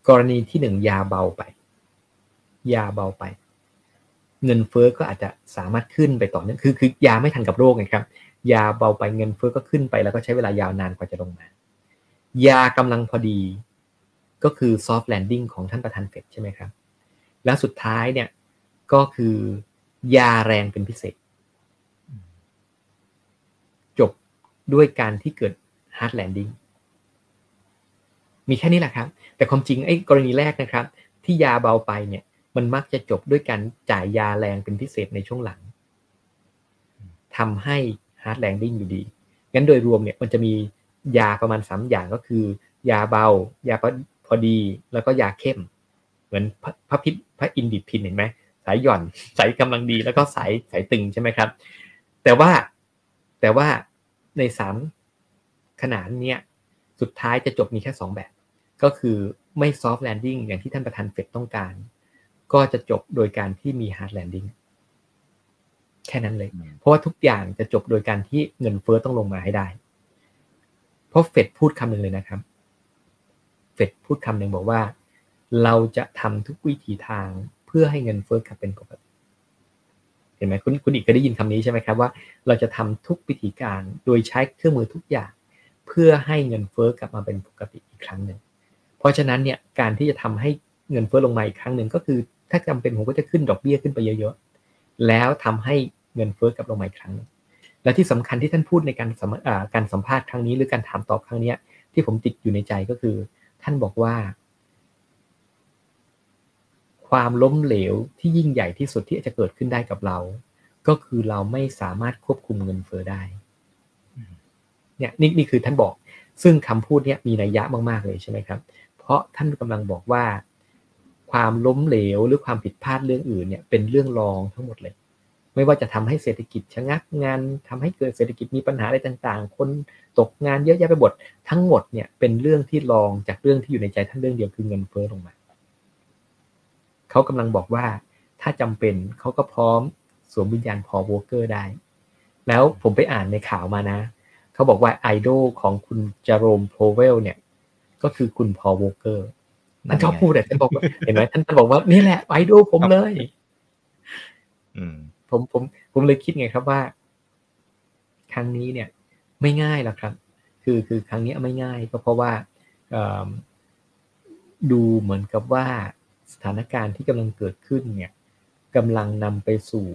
กรณีที่หนึ่งยาเบาไป ยาเบาไป เงินเฟ้อก็อาจจะสามารถขึ้นไปต่อเนื่องคือคือยาไม่ทันกับโรคไงครับ ยาเบาไปเงินเฟ้อก็ขึ้นไปแล้วก็ใช้เวลายาวนานกว่าจะลงมา ยากำลังพอดี ก็คือ soft landing ของท่านประธานเฟดใช่ไหมครับ แล้วสุดท้ายเนี่ยก็คือยาแรงเป็นพิเศษ จบด้วยการที่เกิด hard landing มีแค่นี้แหละครับ แต่ความจริงไอ้กรณีแรกนะครับ ที่ยาเบาไปเนี่ย มันมักจะจบด้วยการจ่ายยาแรงเป็นพิเศษในช่วงหลังทำให้hard landing อยู่ดี งั้นโดยรวมเนี่ยมันจะมียาประมาณสามอย่างก็คือ ยาเบายา พอดีแล้วก็ยาเข้ม เหมือนพระพิษพระอินทร์ดีดพิณเห็นไหมสายหย่อนสายกำลังดีแล้วก็สายสายตึงใช่ไหมครับ แต่ว่าแต่ว่าในสามขนาดเนี้ยสุดท้ายจะจบมีแค่สองแบบ ก็คือไม่ soft landing อย่างที่ท่านประธานเฟดต้องการ ก็จะจบโดยการที่มี hard landingแค่นั้นเลย เพราะว่าทุกอย่างจะจบโดยการที่เงินเฟอ้อต้องลงมาให้ได้ เพราะเฟดพูดคำหนึ่งเลยนะครับ เฟดพูดคำหนึ่งบอกว่า เราจะทำทุกวิถีทางเพื่อให้เงินเฟ้อกลับเป็นปกติเห็นไหมคุณคุณอีกเคยได้ยินคำนี้ใช่ไหมครับว่า เราจะทำทุกวิธีการโดยใช้เครื่องมือทุกอย่าง เพื่อให้เงินเฟ้อกลับมาเป็นปกติอีกครั้งหนึ่งเพราะฉะนั้นเนี่ยการที่จะทำให้เงินเฟ้อลงมาอีกครั้งหนึ่งก็คือ ถ้าจำเป็นผมก็จะขึ้นดอกเบี้ยขึ้นไปเยอะๆแล้วทำให้เงินเฟ้อกลับลงมาอีกครั้งนึงและที่สำคัญที่ท่านพูดในการสัมการสัมภาษณ์ครั้งนี้ หรือการถามตอบครั้งนี้ที่ผมติดอยู่ในใจก็คือ ท่านบอกว่า ความล้มเหลวที่ยิ่งใหญ่ที่สุดที่จะเกิดขึ้นได้กับเรา ก็คือเราไม่สามารถควบคุมเงินเฟ้อได้เนี่ยนี่นี่คือท่านบอก ซึ่งคำพูดเนี่ยมีนัยยะมากๆเลยใช่ไหมครับ เพราะท่านกำลังบอกว่า ความล้มเหลวหรือความผิดพลาดเรื่องอื่นเนี่ยเป็นเรื่องรองทั้งหมดเลย ไม่ว่าจะทำให้เศรษฐกิจชะงักงานทำให้เกิดเศรษฐกิจมีปัญหาอะไรต่างๆ คนตกงานเยอะแยะไปหมดทั้งหมดเนี่ยเป็นเรื่องที่รองจากเรื่องที่อยู่ในใจท่านเรื่องเดียวคือเงินเฟ้อลงมาเขากำลังบอกว่าถ้าจำเป็นเขาก็พร้อมสวมวิญญาณพอวอเกอร์ได้ แล้วผมไปอ่านในข่าวมานะเขาบอกว่าไอดอลของคุณจารมโพเวลเนี่ยก็คือคุณพอวอเกอร์ท่านชอบพูดแต่ท่านบอกเห็นไหมท่านบอกว่านี่แหละไอดอลผมเลย อืม ผมผมผมเลยคิดไงครับว่า ครั้งนี้เนี่ยไม่ง่ายหรอกครับ คือคือครั้งนี้ไม่ง่ายก็เพราะว่าดูเหมือนกับว่าสถานการณ์ที่กำลังเกิดขึ้นเนี่ยกำลังนำไปสู่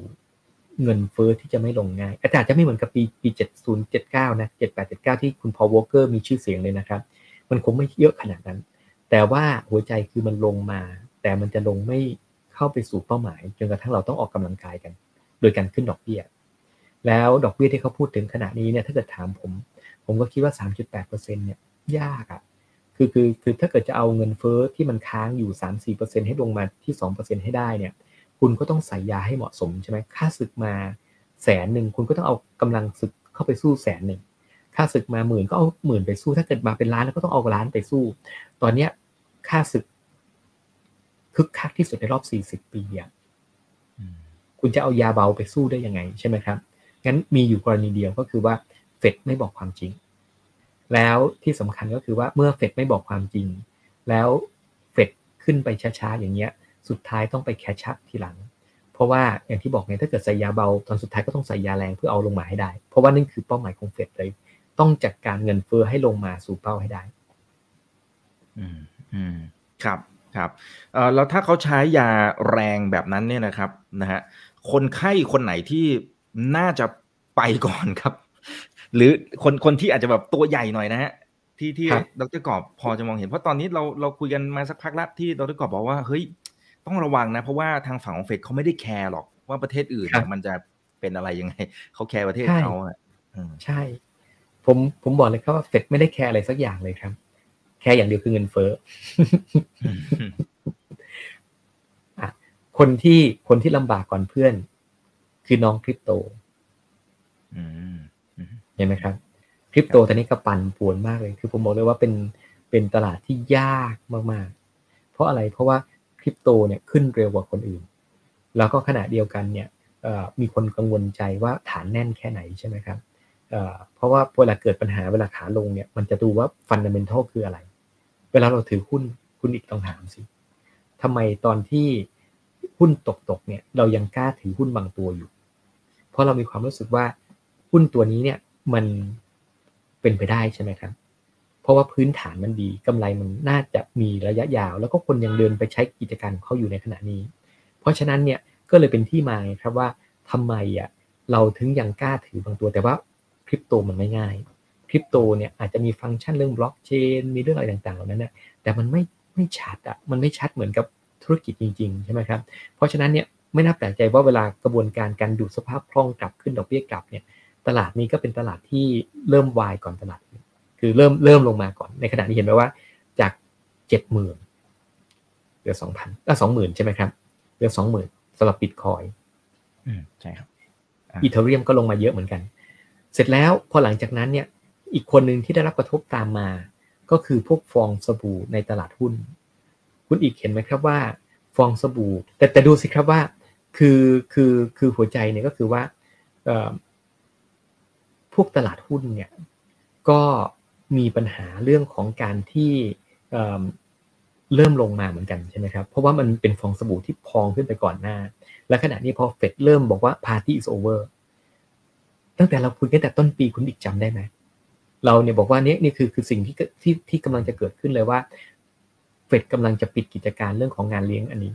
เงินเฟอ้อที่จะไม่ลงง่าย อาจจะไม่เหมือนกับปีปีเจ็ดศูนย์เจ็ดเก้านะเจ็ดแปดเจ็ดเก้าที่คุณพอวอเกอร์มีชื่อเสียงเลยนะครับ มันคงไม่เยอะขนาดนั้น แต่ว่าหัวใจคือมันลงมา แต่มันจะลงไม่เข้าไปสู่เป้าหมาย จนกระทั่งเราต้องออกกำลังกายกัน โดยการขึ้นดอกเบี้ย แล้วดอกเบี้ยที่เขาพูดถึงขณะนี้เนี่ยถ้าเกิดถามผม ผมก็คิดว่า 3.8%เนี่ยยากอะ่ะคือคือคือถ้าเกิดจะเอาเงินเฟ้อที่มันค้างอยู่สามสี่เปอร์เซ็นให้ลงมาที่สองเปอร์เซ็นให้ได้เนี่ยคุณก็ต้องใส่ยาให้เหมาะสมใช่ไหมค่าศึกมาแสนหนึ่งคุณก็ต้องเอากำลังศึกเข้าไปสู้แสนหนึ่งค่าศึกมาหมื่นก็เอาหมื่นไปสู้ ถ้าเกิดมาเป็นล้านแล้วก็ต้องเอาล้านไปสู้ ตอนเนี้ยค่าศึกคึกคักที่สุดในรอบสี่สิบปีอะ คุณจะเอายาเบาไปสู้ได้ยังไงใช่ไหมครับ งั้นมีอยู่กรณีเดียวก็คือว่าเฟดไม่บอกความจริง แล้วที่สำคัญก็คือว่าเมื่อเฟดไม่บอกความจริง แล้วเฟดขึ้นไปช้าๆอย่างเงี้ย สุดท้ายต้องไปแคชชัพทีหลัง เพราะว่าอย่างที่บอกไงถ้าเกิดใส่ยาเบาตอนสุดท้ายก็ต้องใส่ยาแรงเพื่อเอาลงมาให้ได้ เพราะว่านั่นคือเป้าหมายของเฟดเลย ต้องจัดการเงินเฟ้อให้ลงมาสู่เป้าให้ได้ อืมอืมครับครับเอ่อแล้วถ้าเขาใช้ยาแรงแบบนั้นเนี่ยนะครับนะฮะ คนไข้คนไหนที่น่าจะไปก่อนครับ หรือคนคนที่อาจจะแบบตัวใหญ่หน่อยนะฮะที่ที่ครับดรกอบพอจะมองเห็นเพราะตอนนี้เราเราคุยกันมาสักพักแล้วที่ดรกอบบอกว่าเฮ้ยต้องระวังนะ เพราะว่าทางฝั่งของเฟดเขาไม่ได้แคร์หรอกว่าประเทศอื่นเนี่ยมันจะเป็นอะไรยังไงเขาแคร์ประเทศเขาอะอืมใช่ ผมผมบอกเลยครับว่าเฟดไม่ได้แคร์อะไรสักอย่างเลยครับ แคร์อย่างเดียวคือเงินเฟ้ออะ คนที่คนที่ลำบากก่อนเพื่อน คือน้องคริปโตอืมอืมเห็นไหมครับคริปโตตอนนี้ก็ปั่นป่วนมากเลย คือผมบอกเลยว่าเป็นเป็นตลาดที่ยากมากๆ เพราะอะไรเพราะว่าคริปโตเนี่ยขึ้นเร็วกว่าคนอื่น แล้วก็ขณะเดียวกันเนี่ยเอ่อมีคนกังวลใจว่าฐานแน่นแค่ไหนใช่ไหมครับเอ่อเพราะว่าเวลาเกิดปัญหาเวลาขาลงเนี่ยมันจะดูว่าฟันเดเมนทัลคืออะไร เวลาเราถือหุ้นคุณอีกต้องถามสิทำไมตอนที่ หุ้นตกตกๆเนี่ยเรายังกล้าถือหุ้นบางตัวอยู่ เพราะเรามีความรู้สึกว่าหุ้นตัวนี้เนี่ยมันเป็นไปได้ใช่ไหมครับ เพราะว่าพื้นฐานมันดีกำไรมันน่าจะมีระยะยาว แล้วก็คนยังเดินไปใช้กิจการของเขาอยู่ในขณะนี้ เพราะฉะนั้นเนี่ยก็เลยเป็นที่มาครับว่าทำไมอะเราถึงยังกล้าถือบางตัวแต่ว่าคริปโตมันไม่ง่ายคริปโตเนี่ยอาจจะมีฟังก์ชันเรื่องบล็อกเชนมีเรื่องอะไรต่างๆเหล่านั้นนะแต่มันไม่ไม่ชัดอะมันไม่ชัดเหมือนกับ ธุรกิจจริงๆ ใช่ไหมครับ เพราะฉะนั้นเนี่ยไม่น่าแปลกใจว่าเวลากระบวนการการดูดสภาพคล่องกลับขึ้นดอกเบี้ยกลับเนี่ยตลาดนี้ก็เป็นตลาดที่เริ่มวายก่อนตลาดอื่นคือเริ่มเริ่มลงมาก่อน ในขณะนี้เห็นไหมว่าจากเจ็ดหมื่นเหลือสองพันอะสองหมื่นใช่ไหมครับเหลือสองหมื่นสำหรับบิตคอยอืมใช่ครับอ่าอีเทเรียมก็ลงมาเยอะเหมือนกัน เสร็จแล้วพอหลังจากนั้นเนี่ยอีกคนหนึ่งที่ได้รับกระทบตามมา ก็คือพวกฟองสบู่ในตลาดหุ้น คุณอีกเห็นไหมครับว่า ฟองสบู่ แต่แต่ดูสิครับว่า คือคือคือหัวใจเนี่ยก็คือว่าพวกตลาดหุ้นเนี่ยก็มีปัญหาเรื่องของการที่เริ่มลงมาเหมือนกันใช่ไหมครับ เพราะว่ามันเป็นฟองสบู่ที่พองขึ้นไปก่อนหน้า และขณะนี้พอเฟดเริ่มบอกว่า party is over ตั้งแต่เราคุยกันแต่ต้นปีคุณอีกจำได้ไหมเราเนี่ยบอกว่านี่นี่คือคือสิ่งที่ที่ที่กำลังจะเกิดขึ้นเลยว่า เฟดกำลังจะปิดกิจการเรื่องของงานเลี้ยงอันนี้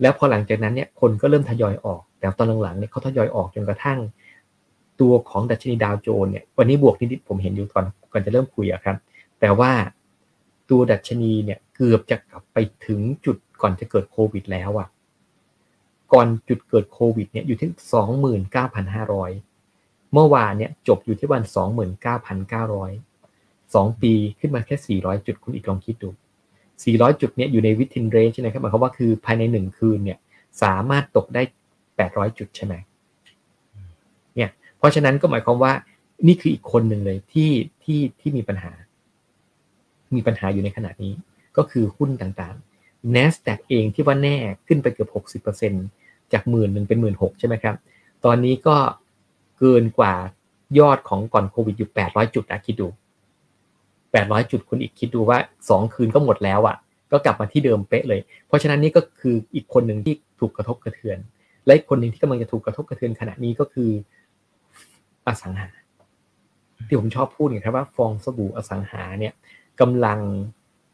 แล้วพอหลังจากนั้นเนี่ยคนก็เริ่มทยอยออก แต่ตอนหลังๆเนี่ยเขาทยอยออกจนกระทั่ง ตัวของดัชนีดาวโจนส์เนี่ยวันนี้บวกนิดๆผมเห็นอยู่ก่อนก่อนจะเริ่มคุยอะครับ แต่ว่าตัวดัชนีเนี่ยเกือบจะกลับไปถึงจุดก่อนจะเกิดโควิดแล้วอะก่อนจุดเกิดโควิดเนี่ยอยู่ที่สองหมื่นเมื่อวานเนี่ยจบอยู่ที่วันสองหมื่นเก้าพันเก้าร้อยสองปีขึ้นมาแค่สี่ร้อยจุดคุณอีกลองคิดดู 400 จุดเนี่ยอยู่ในวิทินเรนจ์นะครับหมายความว่าคือภายในหนึ่งคืนเนี่ยสามารถตกได้ 800 จุดใช่ไหมเนี่ยเพราะฉะนั้นก็หมายความว่านี่คืออีกคนหนึ่งเลยที่ที่ที่มีปัญหา มีปัญหาอยู่ในขณะนี้ ก็คือหุ้นต่างๆ NASDAQ เองที่ว่าแน่ขึ้นไปเกือบ 60%จากหมื่นหนึ่งเป็นหมื่นหกใช่ไหมครับ ตอนนี้ก็เกินกว่ายอดของก่อนโควิดอยู่ 800 จุดนะคิดดู 800 จุดคุณอีกคิดดูว่า 2 คืนก็หมดแล้วอะ่ะ ก็กลับมาที่เดิมเป๊ะเลย เพราะฉะนั้นนี่ก็คืออีกคนหนึ่งที่ถูกกระทบกระเทือน และอีกคนหนึ่งที่กำลังจะถูกกระทบกระเทือนขณะนี้ก็คืออสังหา ที่ผมชอบพูดเนี่ยครับว่าฟองสบู่อสังหาเนี่ยกำลัง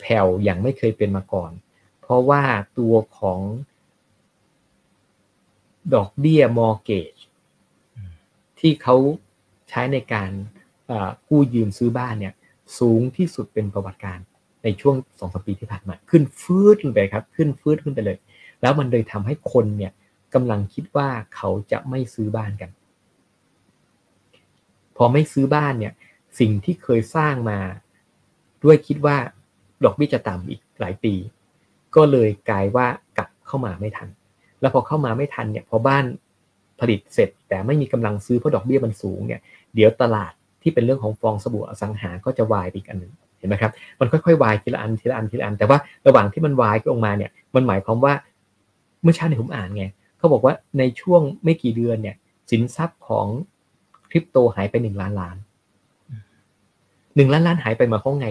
แผ่วอย่างไม่เคยเป็นมาก่อน เพราะว่าตัวของดอกเบี้ยมอร์เกจที่เขาใช้ในการเอ่อกู้ยืมซื้อบ้านเนี่ย สูงที่สุดเป็นประวัติการในช่วงสองสปีที่ผ่านมาขึ้นฟืดขึ้นไปครับ ขึ้นฟืดขึ้นไปเลย แล้วมันเลยทำให้คนเนี่ยกำลังคิดว่าเขาจะไม่ซื้อบ้านกัน พอไม่ซื้อบ้านเนี่ย สิ่งที่เคยสร้างมา ด้วยคิดว่าดอกเบี้ยจะต่ำอีกหลายปี ก็เลยกลายว่ากลับเข้ามาไม่ทัน แล้วพอเข้ามาไม่ทันเนี่ยพอบ้านผลิตเสร็จ แต่ไม่มีกำลังซื้อเพราะดอกเบี้ยมันสูงเนี่ย เดี๋ยวตลาด ที่เป็นเรื่องของฟองสบู่อสังหาก็จะวายไปอีกอันหนึ่งเห็นไหมครับมันค่อยๆวายทีละอันทีละอันทีละอัน แต่ว่าระหว่างที่มันวายลงมาเนี่ยมันหมายความว่าเมื่อเช้าในผมอ่านไงเขาบอกว่าในช่วงไม่กี่เดือนเนี่ย สินทรัพย์ของคริปโตหายไปหนึ่งล้านล้านหนึ่งล้านล้านหายไปมาเขาไง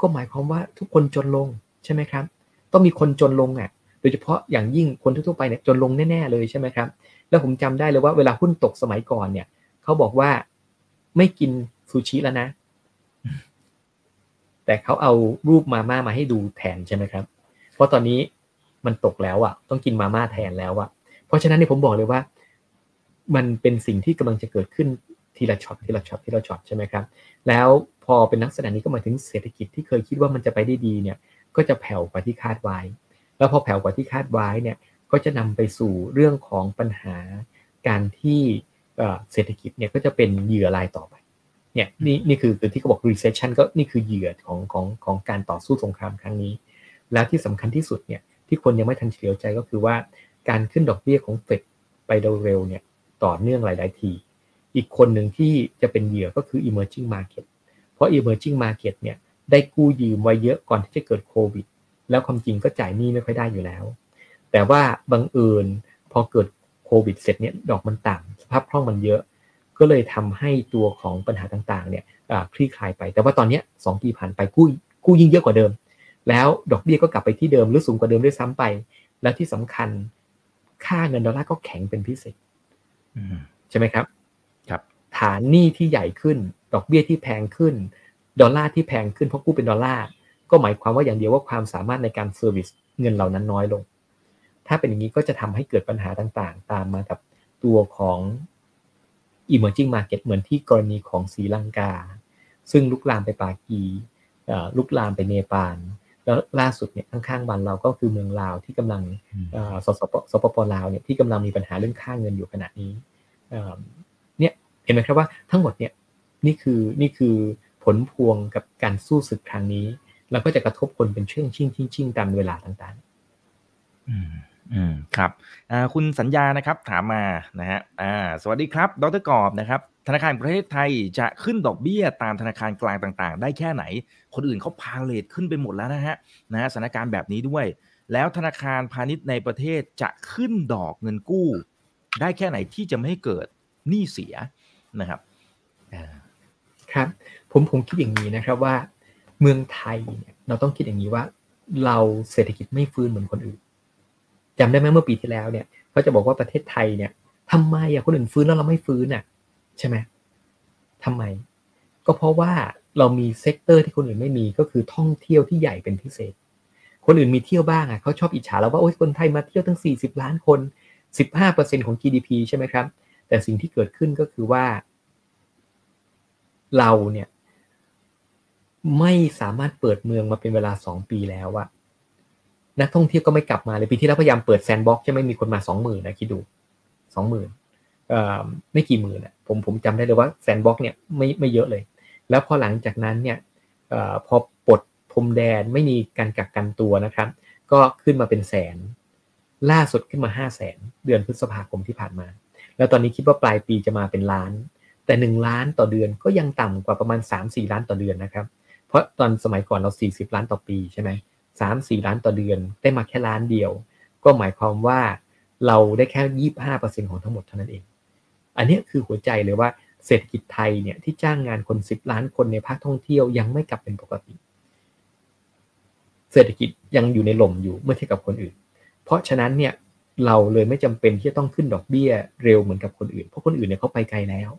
ก็หมายความว่าทุกคนจนลงใช่ไหมครับ ต้องมีคนจนลงอะ โดยเฉพาะอย่างยิ่งคนทั่วไปเนี่ยจนลงแน่ๆเลยใช่ไหมครับ แล้วผมจำได้เลยว่าเวลาหุ้นตกสมัยก่อนเนี่ยเขาบอกว่า ไม่กินซูชิแล้วนะ แต่เขาเอารูปมาม่ามาให้ดูแทนใช่ไหมครับ เพราะตอนนี้มันตกแล้วอะ ต้องกินมาม่าแทนแล้วอะ เพราะฉะนั้นเนี่ยผมบอกเลยว่า มันเป็นสิ่งที่กำลังจะเกิดขึ้นทีละช็อตทีละช็อตทีละช็อตใช่ไหมครับ แล้วพอเป็นลักษณะนี้ก็หมายถึงเศรษฐกิจที่เคยคิดว่ามันจะไปได้ดีเนี่ย ก็จะแผ่วกว่าที่คาดไว้ แล้วพอแผ่วกว่าที่คาดไว้เนี่ย ก็จะนำไปสู่เรื่องของปัญหาการที่ เศรษฐกิจเนี่ยก็จะเป็นเหยื่อรายต่อไปเนี่ยนี่นี่คือคือที่เขาบอก recession ก็นี่คือเหยื่อของของของการต่อสู้สงครามครั้งนี้ แล้วที่สำคัญที่สุดเนี่ยที่คนยังไม่ทันเฉลียวใจก็คือว่าการขึ้นดอกเบี้ยของเฟดไปเร็วๆเนี่ยต่อเนื่องหลาย ๆ ที อีกคนหนึ่งที่จะเป็นเหยื่อก็คือ emerging market เพราะ emerging market เนี่ยได้กู้ยืมไว้เยอะก่อนที่จะเกิดโควิด แล้วความจริงก็จ่ายหนี้ไม่ค่อยได้อยู่แล้ว แต่ว่าบังเอิญพอเกิดโควิดเสร็จเนี่ยดอกมันต่ำส ภาพคล่องมันเยอะ ก็เลยทำให้ตัวของปัญหาต่างๆเนี่ยคลี่คลายไป แต่ว่าตอนนี้สองปีผ่านไปกู้กู้ยิ่งเยอะกว่าเดิม แล้วดอกเบี้ยก็กลับไปที่เดิมหรือสูงกว่าเดิมด้วยซ้ำไป แล้วที่สำคัญค่าเงินดอลลาร์ก็แข็งเป็นพิเศษใช่ไหมครับ ครับ ฐานหนี้ที่ใหญ่ขึ้น ดอกเบี้ยที่แพงขึ้น ดอลลาร์ที่แพงขึ้นเพราะกู้เป็นดอลลาร์ก็หมายความว่าอย่างเดียวว่าความสามารถในการ service เงินเหล่านั้นน้อยลง ถ้าเป็นอย่างนี้ก็จะทำให้เกิดปัญหาต่างๆ ตามมากับ ตัวของ emerging market เหมือนที่กรณีของศรีลังกา ซึ่งลุกลามไปปากีลุกลามไปเนปาลแล้วล่าสุดเนี่ยข้างๆบ้านเราก็คือเมืองลาวที่กำลังสสปสปปลาวเนี่ยที่กำลังมีปัญหาเรื่องค่าเงินอยู่ขณะนี้เนี่ยเห็นไหมครับว่าทั้งหมดเนี่ยนี่คือนี่คือผลพวงกับการสู้ศึกครั้งนี้ แล้วก็จะกระทบคนเป็นเชื่องชิ่งชิ่งชิ่งตามเวลาต่างๆ อืมครับคุณสัญญานะครับถามมานะฮะอ่าสวัสดีครับดรกอบนะครับธนาคารประเทศไทยจะขึ้นดอกเบี้ยตามธนาคารกลางต่าง ๆ ได้แค่ไหน คนอื่นเขาพาเลทขึ้นไปหมดแล้วนะฮะนะฮะสถานการณ์แบบนี้ด้วย แล้วธนาคารพาณิชย์ในประเทศจะขึ้นดอกเงินกู้ ได้แค่ไหนที่จะไม่ให้เกิดหนี้เสียนะครับครับผมผมคิดอย่างนี้นะครับว่า เมืองไทยเนี่ยเราต้องคิดอย่างนี้ว่า เราเศรษฐกิจไม่ฟื้นเหมือนคนอื่น จำได้ไหมเมื่อปีที่แล้วเนี่ยเขาจะบอกว่าประเทศไทยเนี่ยทำไมอะคนอื่นฟื้นแล้วเราไม่ฟื้นอะใช่ไหมทำไม ก็เพราะว่าเรามี sector ที่คนอื่นไม่มีก็คือท่องเที่ยวที่ใหญ่เป็นพิเศษ คนอื่นมีเที่ยวบ้างอะเขาชอบอิจฉาเราว่าโอ้ยคนไทยมาเที่ยวตั้ง 40 ล้านคน 15%ของ GDP ใช่ไหมครับ แต่สิ่งที่เกิดขึ้นก็คือว่า เราเนี่ย ไม่สามารถเปิดเมืองมาเป็นเวลา 2 ปีแล้วอะ นักท่องเที่ยวก็ไม่กลับมาเลยปีที่แล้วพยายามเปิด sandbox จะไม่มีคนมาสองหมื่นนะคิดดูสองหมื่นไม่กี่หมื่นอะผมผมจำได้เลยว่า sandbox เนี่ยไม่ไม่เยอะเลย แล้วพอหลังจากนั้นเนี่ยพอปลดพรมแดนไม่มีการกักกันตัวนะครับ ก็ขึ้นมาเป็นแสน ล่าสุดขึ้นมาห้าแสนเดือนพฤษภาคมที่ผ่านมา แล้วตอนนี้คิดว่าปลายปีจะมาเป็นล้าน แต่หนึ่งล้านต่อเดือนก็ยังต่ำกว่าประมาณสามสี่ล้านต่อเดือนนะครับ เพราะตอนสมัยก่อนเราสี่สิบล้านต่อปีใช่ไหม สามสี่ล้านต่อเดือน ได้มาแค่ล้านเดียว ก็หมายความว่าเราได้แค่ยี่บห้าเปอร์เซ็นของทั้งหมดเท่านั้นเอง อันนี้คือหัวใจเลยว่าเศรษฐกิจไทยเนี่ยที่จ้างงานคนสิบล้านคนในภาคท่องเที่ยวยังไม่กลับเป็นปกติ เศรษฐกิจยังอยู่ในหล่มอยู่เมื่อเทียบกับคนอื่น เพราะฉะนั้นเนี่ยเราเลยไม่จำเป็นที่จะต้องขึ้นดอกเบี้ยเร็วเหมือนกับคนอื่น เพราะคนอื่นเนี่ยเขาไปไกลแล้ว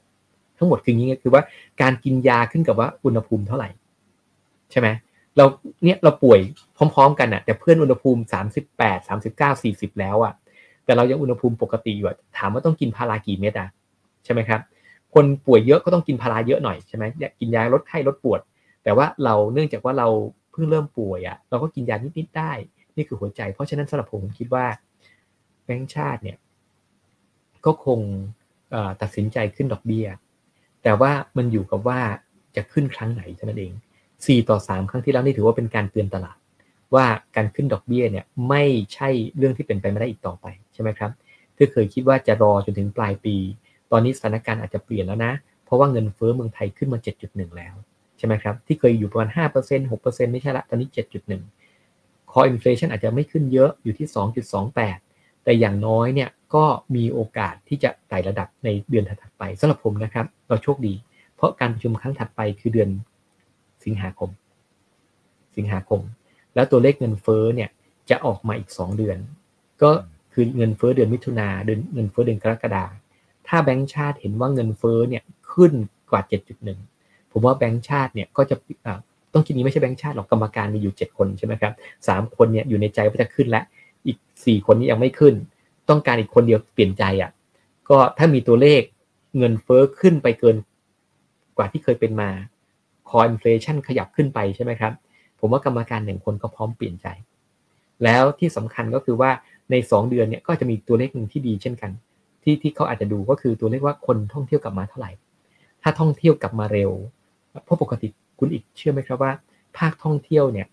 ทั้งหมดคืออย่างนี้คือว่าการกินยาขึ้นกับว่าอุณหภูมิเท่าไหร่ ใช่ไหม เราเนี่ยเราป่วยพร้อมๆ กันอะแต่เพื่อนอุณหภูมิสามสิบแปดสามสิบเก้าสี่สิบแล้วอะแต่เรายังอุณหภูมิปกติอยู่ถามว่าต้องกินพารากี่เม็ดอะใช่ไหมครับ คนป่วยเยอะก็ต้องกินพาราเยอะหน่อยใช่ไหมกินยาลดไข้ลดปวด แต่ว่าเราเนื่องจากว่าเราเพิ่งเริ่มป่วยอะเราก็กินยานิดๆได้ นี่คือหัวใจ เพราะฉะนั้นสำหรับผมคิดว่าแบงก์ชาติเนี่ย ก็คงตัดสินใจขึ้นดอกเบี้ย แต่ว่ามันอยู่กับว่าจะขึ้นครั้งไหนเท่านั้นเอง 4 ต่อ 3 ครั้งที่แล้วนี่ถือว่าเป็นการเตือนตลาด ว่าการขึ้นดอกเบี้ยเนี่ยไม่ใช่เรื่องที่เป็นไปไม่ได้อีกต่อไปใช่ไหมครับที่เคยคิดว่าจะรอจนถึงปลายปี ตอนนี้สถานการณ์อาจจะเปลี่ยนแล้วนะ เพราะว่าเงินเฟ้อเมืองไทยขึ้นมา 7.1 แล้วใช่ไหมครับที่เคยอยู่ประมาณ 5% 6%ไม่ใช่ละตอนนี้ 7.1 core inflation อาจจะไม่ขึ้นเยอะอยู่ที่ 2.28 แต่อย่างน้อยเนี่ยก็มีโอกาสที่จะไต่ระดับในเดือนถัดไปสำหรับผมนะครับ เราโชคดี เพราะการประชุมครั้งถัดไปคือเดือน สิงหาคม สิงหาคม แล้วตัวเลขเงินเฟ้อเนี่ยจะออกมาอีก 2 เดือน ก็คือเงินเฟ้อเดือนมิถุนาเดือนเงินเฟ้อเดือนกรกฎาถ้าแบงก์ชาติเห็นว่าเงินเฟ้อเนี่ยขึ้นกว่า 7.1 ผมว่าแบงก์ชาติเนี่ยก็จะต้องคิดนี้ไม่ใช่แบงก์ชาติหรอกกรรมการมีอยู่ 7 คนใช่ไหมครับสามคนเนี่ยอยู่ในใจว่าจะขึ้นแล้วอีก 4 คนนี้ยังไม่ขึ้น ต้องการอีกคนเดียวเปลี่ยนใจอะ่ะก็ถ้ามีตัวเลขเงินเฟ้อขึ้นไปเกินกว่าที่เคยเป็นมา core inflation ขยับขึ้นไปใช่ไหมครับ ผมว่ากรรมการหนึ่งคนก็พร้อมเปลี่ยนใจ แล้วที่สำคัญก็คือว่าใน 2 เดือนเนี่ยก็จะมีตัวเลขหนึ่งที่ดีเช่นกัน ที่ที่เขาอาจจะดูก็คือตัวเลขว่าคนท่องเที่ยวกลับมาเท่าไหร่ ถ้าท่องเที่ยวกลับมาเร็วเพราะปกติคุณอีกเชื่อไหมครับว่า ภาคท่องเที่ยวเนี่ย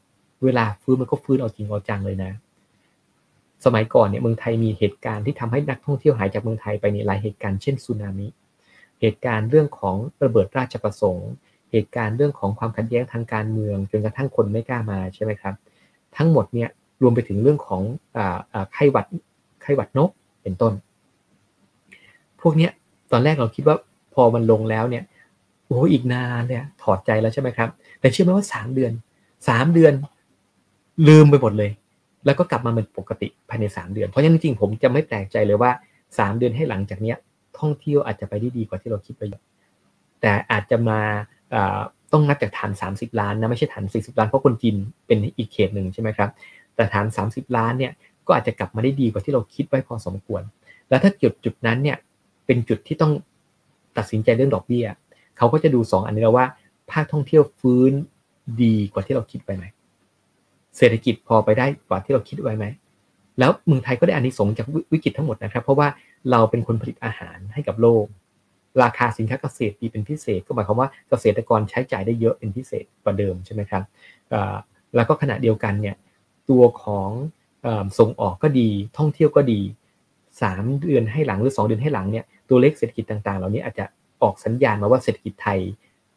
เวลาฟื้นมันก็ฟื้นเอาจริงเอาจังเลยนะ สมัยก่อนเนี่ยเมืองไทยมีเหตุการณ์ที่ทำให้นักท่องเที่ยวหายจากเมืองไทยไปในหลายเหตุการณ์เช่นสึนามิเหตุการณ์เรื่องของระเบิดราชประสงค์ เหตุการณ์เรื่องของความขัดแย้งทางการเมืองจนกระทั่งคนไม่กล้ามาใช่ไหมครับ ทั้งหมดเนี่ยรวมไปถึงเรื่องของไข้หวัดไข้หวัดนกเป็นต้น พวกเนี้ยตอนแรกเราคิดว่าพอมันลงแล้วเนี่ยโอ้อีกนานเนี่ยถอดใจแล้วใช่ไหมครับ แต่เชื่อไหมว่าสามเดือนสามเดือน ลืมไปหมดเลย แล้วก็กลับมาเป็นปกติภายในสามเดือน เพราะฉะนั้นจริงๆผมจะไม่แปลกใจเลยว่าสามเดือนให้หลังจากเนี้ยท่องเที่ยวอาจจะไปได้ดีกว่าที่เราคิดไปแต่อาจจะมา ต้องนับจากฐาน 30 ล้านนะไม่ใช่ฐาน 40 ล้านเพราะคนจีนเป็นอีกเขตหนึ่งใช่ไหมครับ แต่ฐาน 30 ล้านเนี่ยก็อาจจะกลับมาได้ดีกว่าที่เราคิดไว้พอสมควร แล้วถ้าจุดจุดนั้นเนี่ยเป็นจุดที่ต้องตัดสินใจเรื่องดอกเบี้ยเขาก็จะดู 2 อันนี้แล้วว่าภาคท่องเที่ยวฟื้นดีกว่าที่เราคิดไว้ไหมเศรษฐกิจพอไปได้กว่าที่เราคิดไว้ไหมแล้วเมืองไทยก็ได้อานิสงส์จากวิกฤตทั้งหมดนะครับ เพราะว่าเราเป็นคนผลิตอาหารให้กับโลก ราคาสินค้าเกษตรดีเป็นพิเศษ ก็หมายความว่าเกษตรกรใช้จ่ายได้เยอะเป็นพิเศษกว่าเดิมใช่ไหมครับแล้วก็ขณะเดียวกันเนี่ยตัวของส่งออกก็ดีท่องเที่ยวก็ดีสามเดือนให้หลังหรือสองเดือนให้หลังเนี่ยตัวเลขเศรษฐกิจต่างๆ เหล่านี้อาจจะออกสัญญาณมาว่าเศรษฐกิจไทย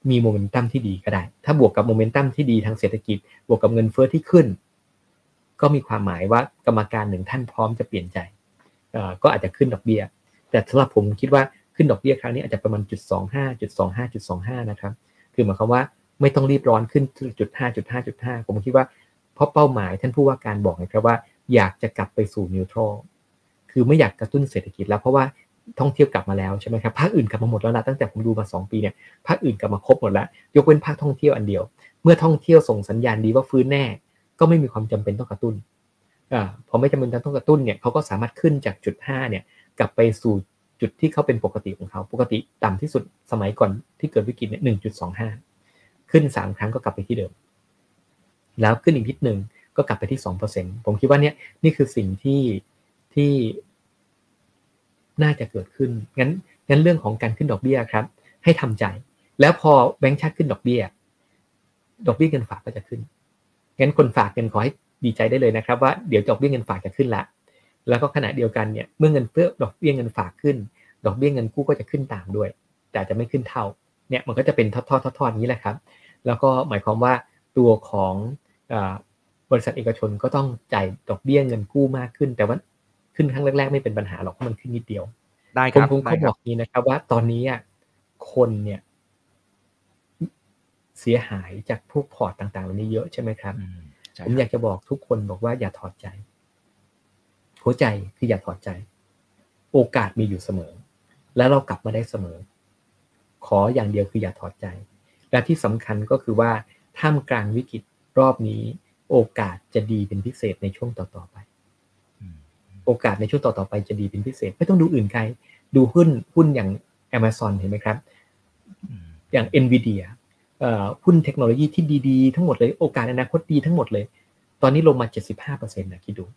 มีโมเมนตัมที่ดีก็ได้ ถ้าบวกกับโมเมนตัมที่ดีทางเศรษฐกิจ บวกกับเงินเฟอ้อที่ขึ้น ก็มีความหมายว่ากรรมการหนึ่งท่านพร้อมจะเปลี่ยนใจ ก็อาจจะขึ้นดอกเบี้ย แต่สำหรับผมคิดว่า ขึ้นดอกเบี้ยครั้งนี้อาจจะประมาณจุดสองห้าจุดสองห้าจุดสองห้านะครับ คือหมายความว่าไม่ต้องรีบร้อนขึ้นจุดห้าจุดห้าจุดห้าผมคิดว่าเพราะเป้าหมายท่านผู้ว่าการบอกนะครับว่าอยากจะกลับไปสู่นิวทรัลคือไม่อยากกระตุ้นเศรษฐกิจแล้วเพราะว่าท่องเที่ยวกลับมาแล้วใช่ไหมครับภาคอื่นกลับมาหมดแล้วนะตั้งแต่ผมดูมา 2 ปีเนี่ยภาคอื่นกลับมาครบหมดแล้ว ยกเว้นภาคท่องเที่ยวอันเดียว เมื่อท่องเที่ยวส่งสัญญาณดีว่าฟื้นแน่ ก็ไม่มีความจำเป็นต้องกระตุ้นอ่าพอไม่จำเป็นต้องกระตุ้นเนี่ยเขาก็สามารถขึ้นจากจุด5เนี่ยกลับไปสู่ จุดที่เขาเป็นปกติของเขา ปกติต่ำที่สุดสมัยก่อนที่เกิดวิกฤตเนี่ยหนึ่งจุดสองห้าขึ้นสามครั้งก็กลับไปที่เดิม แล้วขึ้นอีกนิดหนึ่งก็กลับไปที่สองเปอร์เซ็นผมคิดว่าเนี่ยนี่คือสิ่งที่ที่น่าจะเกิดขึ้น งั้นงั้นเรื่องของการขึ้นดอกเบี้ยครับ ให้ทำใจ แล้วพอแบงค์ชาติขึ้นดอกเบี้ย ดอกเบี้ยเงินฝากก็จะขึ้น งั้นคนฝากเงินขอให้ดีใจได้เลยนะครับ ว่าเดี๋ยวดอกเบี้ยเงินฝากจะขึ้นละ แล้วก็ขณะเดียวกันเนี่ยเมื่อเงินเฟ้อดอกเบี้ยเงินฝากขึ้น ดอกเบี้ยเงินกู้ก็จะขึ้นตามด้วย แต่จะไม่ขึ้นเท่าเนี่ยมันก็จะเป็นทอดๆทอดๆนี้แหละครับ แล้วก็หมายความว่าตัวของบริษัทเอกชนก็ต้องจ่ายดอกเบี้ยเงินกู้มากขึ้น แต่ว่าขึ้นครั้งแรกๆ ไม่เป็นปัญหาหรอกเพราะมันขึ้นนิดเดียว ได้ครับผมเขาบอกนี้นะครับ ว่าตอนนี้คนเนี่ยเสียหายจากพวกพอร์ตต่างๆเหล่านี้เยอะใช่ไหมครับผมอยากจะบอกทุกคนบอกว่าอย่าถอดใจ หัวใจคืออย่าถอดใจ โอกาสมีอยู่เสมอ แล้วเรากลับมาได้เสมอ ขออย่างเดียวคืออย่าถอดใจ และที่สำคัญก็คือว่าท่ามกลางวิกฤตรอบนี้ โอกาสจะดีเป็นพิเศษในช่วงต่อๆไป โอกาสในช่วงต่อๆไปจะดีเป็นพิเศษ ไม่ต้องดูอื่นไกลดูหุ้นหุ้นอย่าง Amazon เห็นไหมครับ อย่าง NVIDIA หุ้นเทคโนโลยีที่ดี ๆ ทั้งหมดเลย โอกาสอนาคตดีทั้งหมดเลย ตอนนี้ลงมา 75%นะคิดดูใ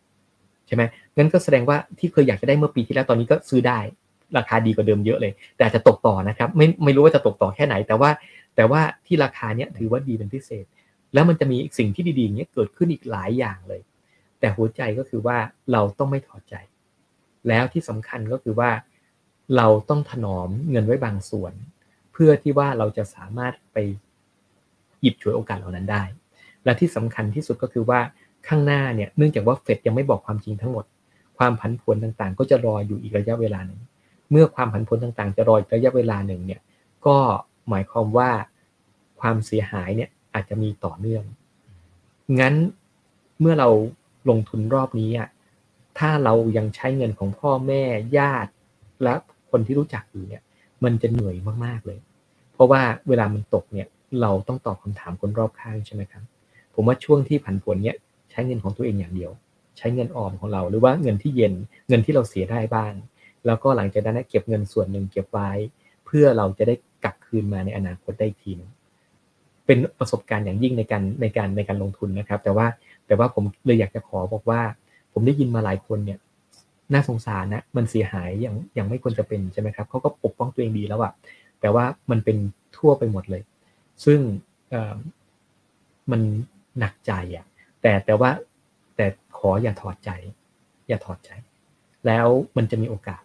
ช่ไหมงั้นก็แสดงว่าที่เคยอยากจะได้เมื่อปีที่แล้วตอนนี้ก็ซื้อได้ ราคาดีกว่าเดิมเยอะเลย แต่จะตกต่อนะครับ ไม่ไม่รู้ว่าจะตกต่อแค่ไหน แต่ว่า แต่ว่าที่ราคาเนี้ยถือว่าดีเป็นพิเศษ แล้วมันจะมีสิ่งที่ดีๆเนี้ยเกิดขึ้นอีกหลายอย่างเลย แต่หัวใจก็คือว่าเราต้องไม่ถอดใจ แล้วที่สำคัญก็คือว่า เราต้องถนอมเงินไว้บางส่วน เพื่อที่ว่าเราจะสามารถไปหยิบฉวยโอกาสเหล่านั้นได้ และที่สำคัญที่สุดก็คือว่า ข้างหน้าเนี่ยเนื่องจากว่าเฟดยังไม่บอกความจริงทั้งหมด ความผันผวนต่างๆ ก็จะรออยู่อีกระยะเวลาหนึ่งเมื่อความผันผวนต่างๆ จะรออีกระยะเวลาหนึ่งเนี่ยก็หมายความว่าความเสียหายเนี่ยอาจจะมีต่อเนื่อง งั้นเมื่อเราลงทุนรอบนี้อะถ้าเรายังใช้เงินของพ่อแม่ญาติ และคนที่รู้จักอยู่เนี่ยมันจะเหนื่อยมากๆเลย เพราะว่าเวลามันตกเนี่ยเราต้องตอบคำถามคนรอบข้างใช่ไหมครับ ผมว่าช่วงที่ผันผวนเนี่ย ใช้เงินของตัวเองอย่างเดียว ใช้เงินออมของเรา หรือว่าเงินที่เย็นเงินที่เราเสียได้บ้าง แล้วก็หลังจากนั้นเก็บเงินส่วนหนึ่งเก็บไว้ เพื่อเราจะได้กลับคืนมาในอนาคตได้ทีนึงเป็นประสบการณ์อย่างยิ่งในการในการในการลงทุนนะครับ แต่ว่าแต่ว่าผมเลยอยากจะขอบอกว่า ผมได้ยินมาหลายคนเนี่ยน่าสงสารนะมันเสียหายอย่างอย่างไม่ควรจะเป็นใช่ไหมครับเขาก็ปกป้องตัวเองดีแล้วอะแต่ว่ามันเป็นทั่วไปหมดเลย ซึ่งมันหนักใจอะ แต่แต่ว่าแต่ขออย่าถอดใจ อย่าถอดใจ แล้วมันจะมีโอกาส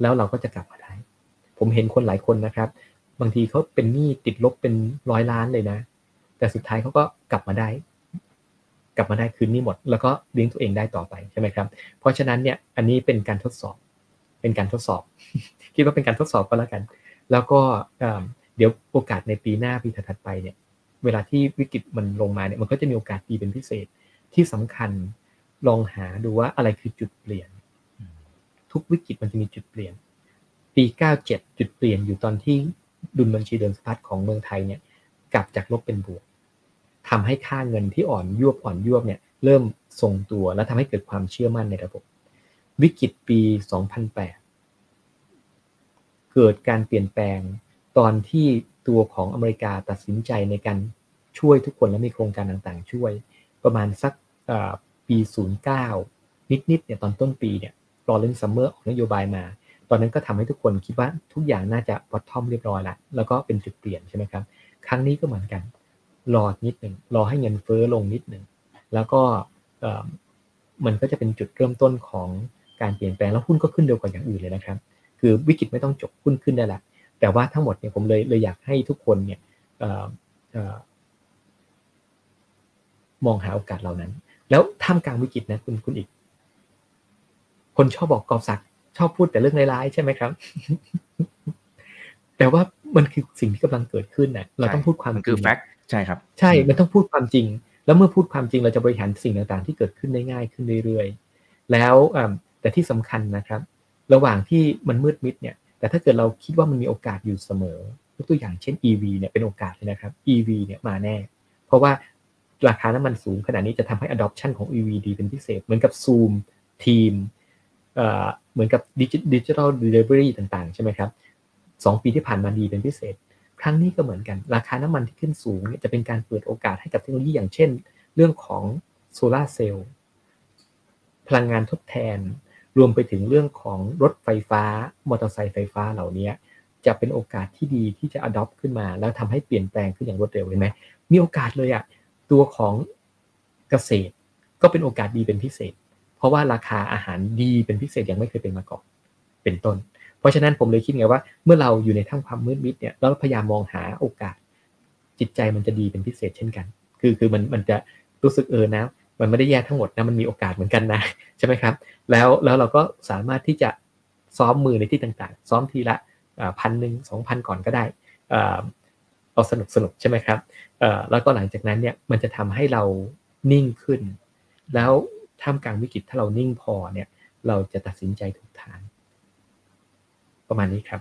แล้วเราก็จะกลับมาได้ ผมเห็นคนหลายคนนะครับ บางทีเขาเป็นหนี้ติดลบเป็นร้อยล้านเลยนะ แต่สุดท้ายเขาก็กลับมาได้ กลับมาได้คืนนี้หมด แล้วก็เลี้ยงตัวเองได้ต่อไปใช่ไหมครับ เพราะฉะนั้นเนี่ยอันนี้เป็นการทดสอบ เป็นการทดสอบ คิดว่าเป็นการทดสอบก็แล้วกัน แล้วก็เดี๋ยวโอกาสในปีหน้าปีถัดไปเนี่ย เวลาที่วิกฤตมันลงมาเนี่ยมันก็จะมีโอกาสดีเป็นพิเศษที่สำคัญลองหาดูว่าอะไรคือจุดเปลี่ยน ทุกวิกฤตมันจะมีจุดเปลี่ยน ปี 97 จุดเปลี่ยนอยู่ตอนที่ดุลบัญชีเดินสะพัดของเมืองไทยเนี่ยกลับจากลบเป็นบวกทำให้ค่าเงินที่อ่อนยวบอ่อนยวบเนี่ยเริ่มทรงตัวและทำให้เกิดความเชื่อมั่นในระบบ วิกฤตปี 2008 เกิดการเปลี่ยนแปลงตอนที่ ตัวของอเมริกาตัดสินใจในการช่วยทุกคนและมีโครงการต่างๆ ช่วย ประมาณสักปี 09 นิดๆเนี่ยตอนต้นปีเนี่ย Lawrence Summers ออกนโยบายมา ตอนนั้นก็ทำให้ทุกคนคิดว่าทุกอย่างน่าจะ bottom เรียบร้อยแล้วแล้วก็เป็นจุดเปลี่ยนใช่ไหมครับ ครั้งนี้ก็เหมือนกัน รอนิดหนึ่งรอให้เงินเฟ้อลงนิดหนึ่งแล้วก็มันก็จะเป็นจุดเริ่มต้นของการเปลี่ยนแปลงแล้วหุ้นก็ขึ้นเร็วกว่าอย่างอื่นเลยนะครับ คือวิกฤตไม่ต้องจบหุ้นขึ้นได้ละ แต่ว่าทั้งหมดเนี่ยผมเลยเลยอยากให้ทุกคนเนี่ยมองหาโอกาสเหล่านั้น แล้วท่ามกลางวิกฤตนะคุณคุณอีก คนชอบบอกกอบศักชอบพูดแต่เรื่องร้ายๆใช่ไหมครับ แต่ว่ามันคือสิ่งที่กำลังเกิดขึ้นนะเราต้องพูดความจริงคือแฟกต์ใช่ครับ ใช่ มันต้องพูดความจริง แล้วเมื่อพูดความจริงเราจะบริหารสิ่งต่างๆ ที่เกิดขึ้นได้ง่ายขึ้นเรื่อยๆ แล้วแต่ที่สำคัญนะครับ ระหว่างที่มันมืดมิดเนี่ย แต่ถ้าเกิดเราคิดว่ามันมีโอกาสอยู่เสมอยกตัวอย่างเช่น EV เนี่ยเป็นโอกาสเลยนะครับ EV เนี่ยมาแน่ เพราะว่าราคาน้ำมันสูงขนาดนี้จะทำให้ adoption ของ EV ดีเป็นพิเศษ เหมือนกับ Zoom Teams เหมือนกับ digital delivery ต่างๆ ใช่ไหมครับสองปีที่ผ่านมาดีเป็นพิเศษ ครั้งนี้ก็เหมือนกัน ราคาน้ำมันที่ขึ้นสูงเนี่ยจะเป็นการเปิดโอกาสให้กับเทคโนโลยีอย่างเช่น เรื่องของโซลาเซลล์พลังงานทดแทน รวมไปถึงเรื่องของรถไฟฟ้ามอเตอร์ไซค์ไฟฟ้าเหล่านี้จะเป็นโอกาสที่ดีที่จะ adopt ขึ้นมา แล้วทำให้เปลี่ยนแปลงขึ้นอย่างรวดเร็วเห็นไหมมีโอกาสเลยอะตัวของเกษตรก็เป็นโอกาสดีเป็นพิเศษ เพราะว่าราคาอาหารดีเป็นพิเศษยังไม่เคยเป็นมาก่อนเป็นต้น เพราะฉะนั้นผมเลยคิดไงว่าเมื่อเราอยู่ในท่ามความมืดมิดเนี่ยเราพยายามมองหาโอกาส จิตใจมันจะดีเป็นพิเศษเช่นกัน คือคือมันมันจะรู้สึกเออนะ มันไม่ได้แย่ทั้งหมดนะมันมีโอกาสเหมือนกันนะใช่ไหมครับ แล้วแล้วเราก็สามารถที่จะซ้อมมือในที่ต่างๆ ซ้อมทีละพันหนึ่งสองพันก่อนก็ได้เอาสนุกสนุกใช่ไหมครับแล้วก็หลังจากนั้นเนี่ยมันจะทำให้เรานิ่งขึ้น แล้วท่ามกลางวิกฤตถ้าเรานิ่งพอเนี่ย เราจะตัดสินใจถูกทางประมาณนี้ครับ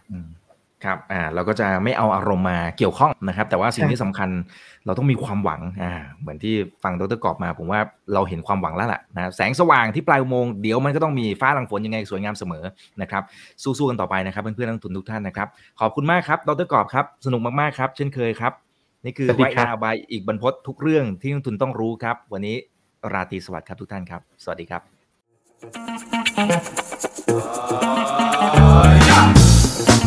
ครับอ่าเราก็จะไม่เอาอารมณ์มาเกี่ยวข้องนะครับ แต่ว่าสิ่งที่สำคัญเราต้องมีความหวังอ่าเหมือนที่ฟังดรกอบมา ผมว่าเราเห็นความหวังแล้วล่ะนะแสงสว่างที่ปลายอุโมงค์เดี๋ยวมันก็ต้องมีฟ้าหลังฝนยังไงสวยงามเสมอนะครับสู้ๆกันต่อไปนะครับเพื่อนๆนักทุนทุกท่านนะครับ ขอบคุณมากครับดรกอบครับสนุกมากๆครับ เช่นเคยครับนี่คือไวอาบายอีกบรรพททุกเรื่องที่นักทุนต้องรู้ครับ วันนี้ราตรีสวัสดิ์ครับทุกท่านครับ สวัสดีครับ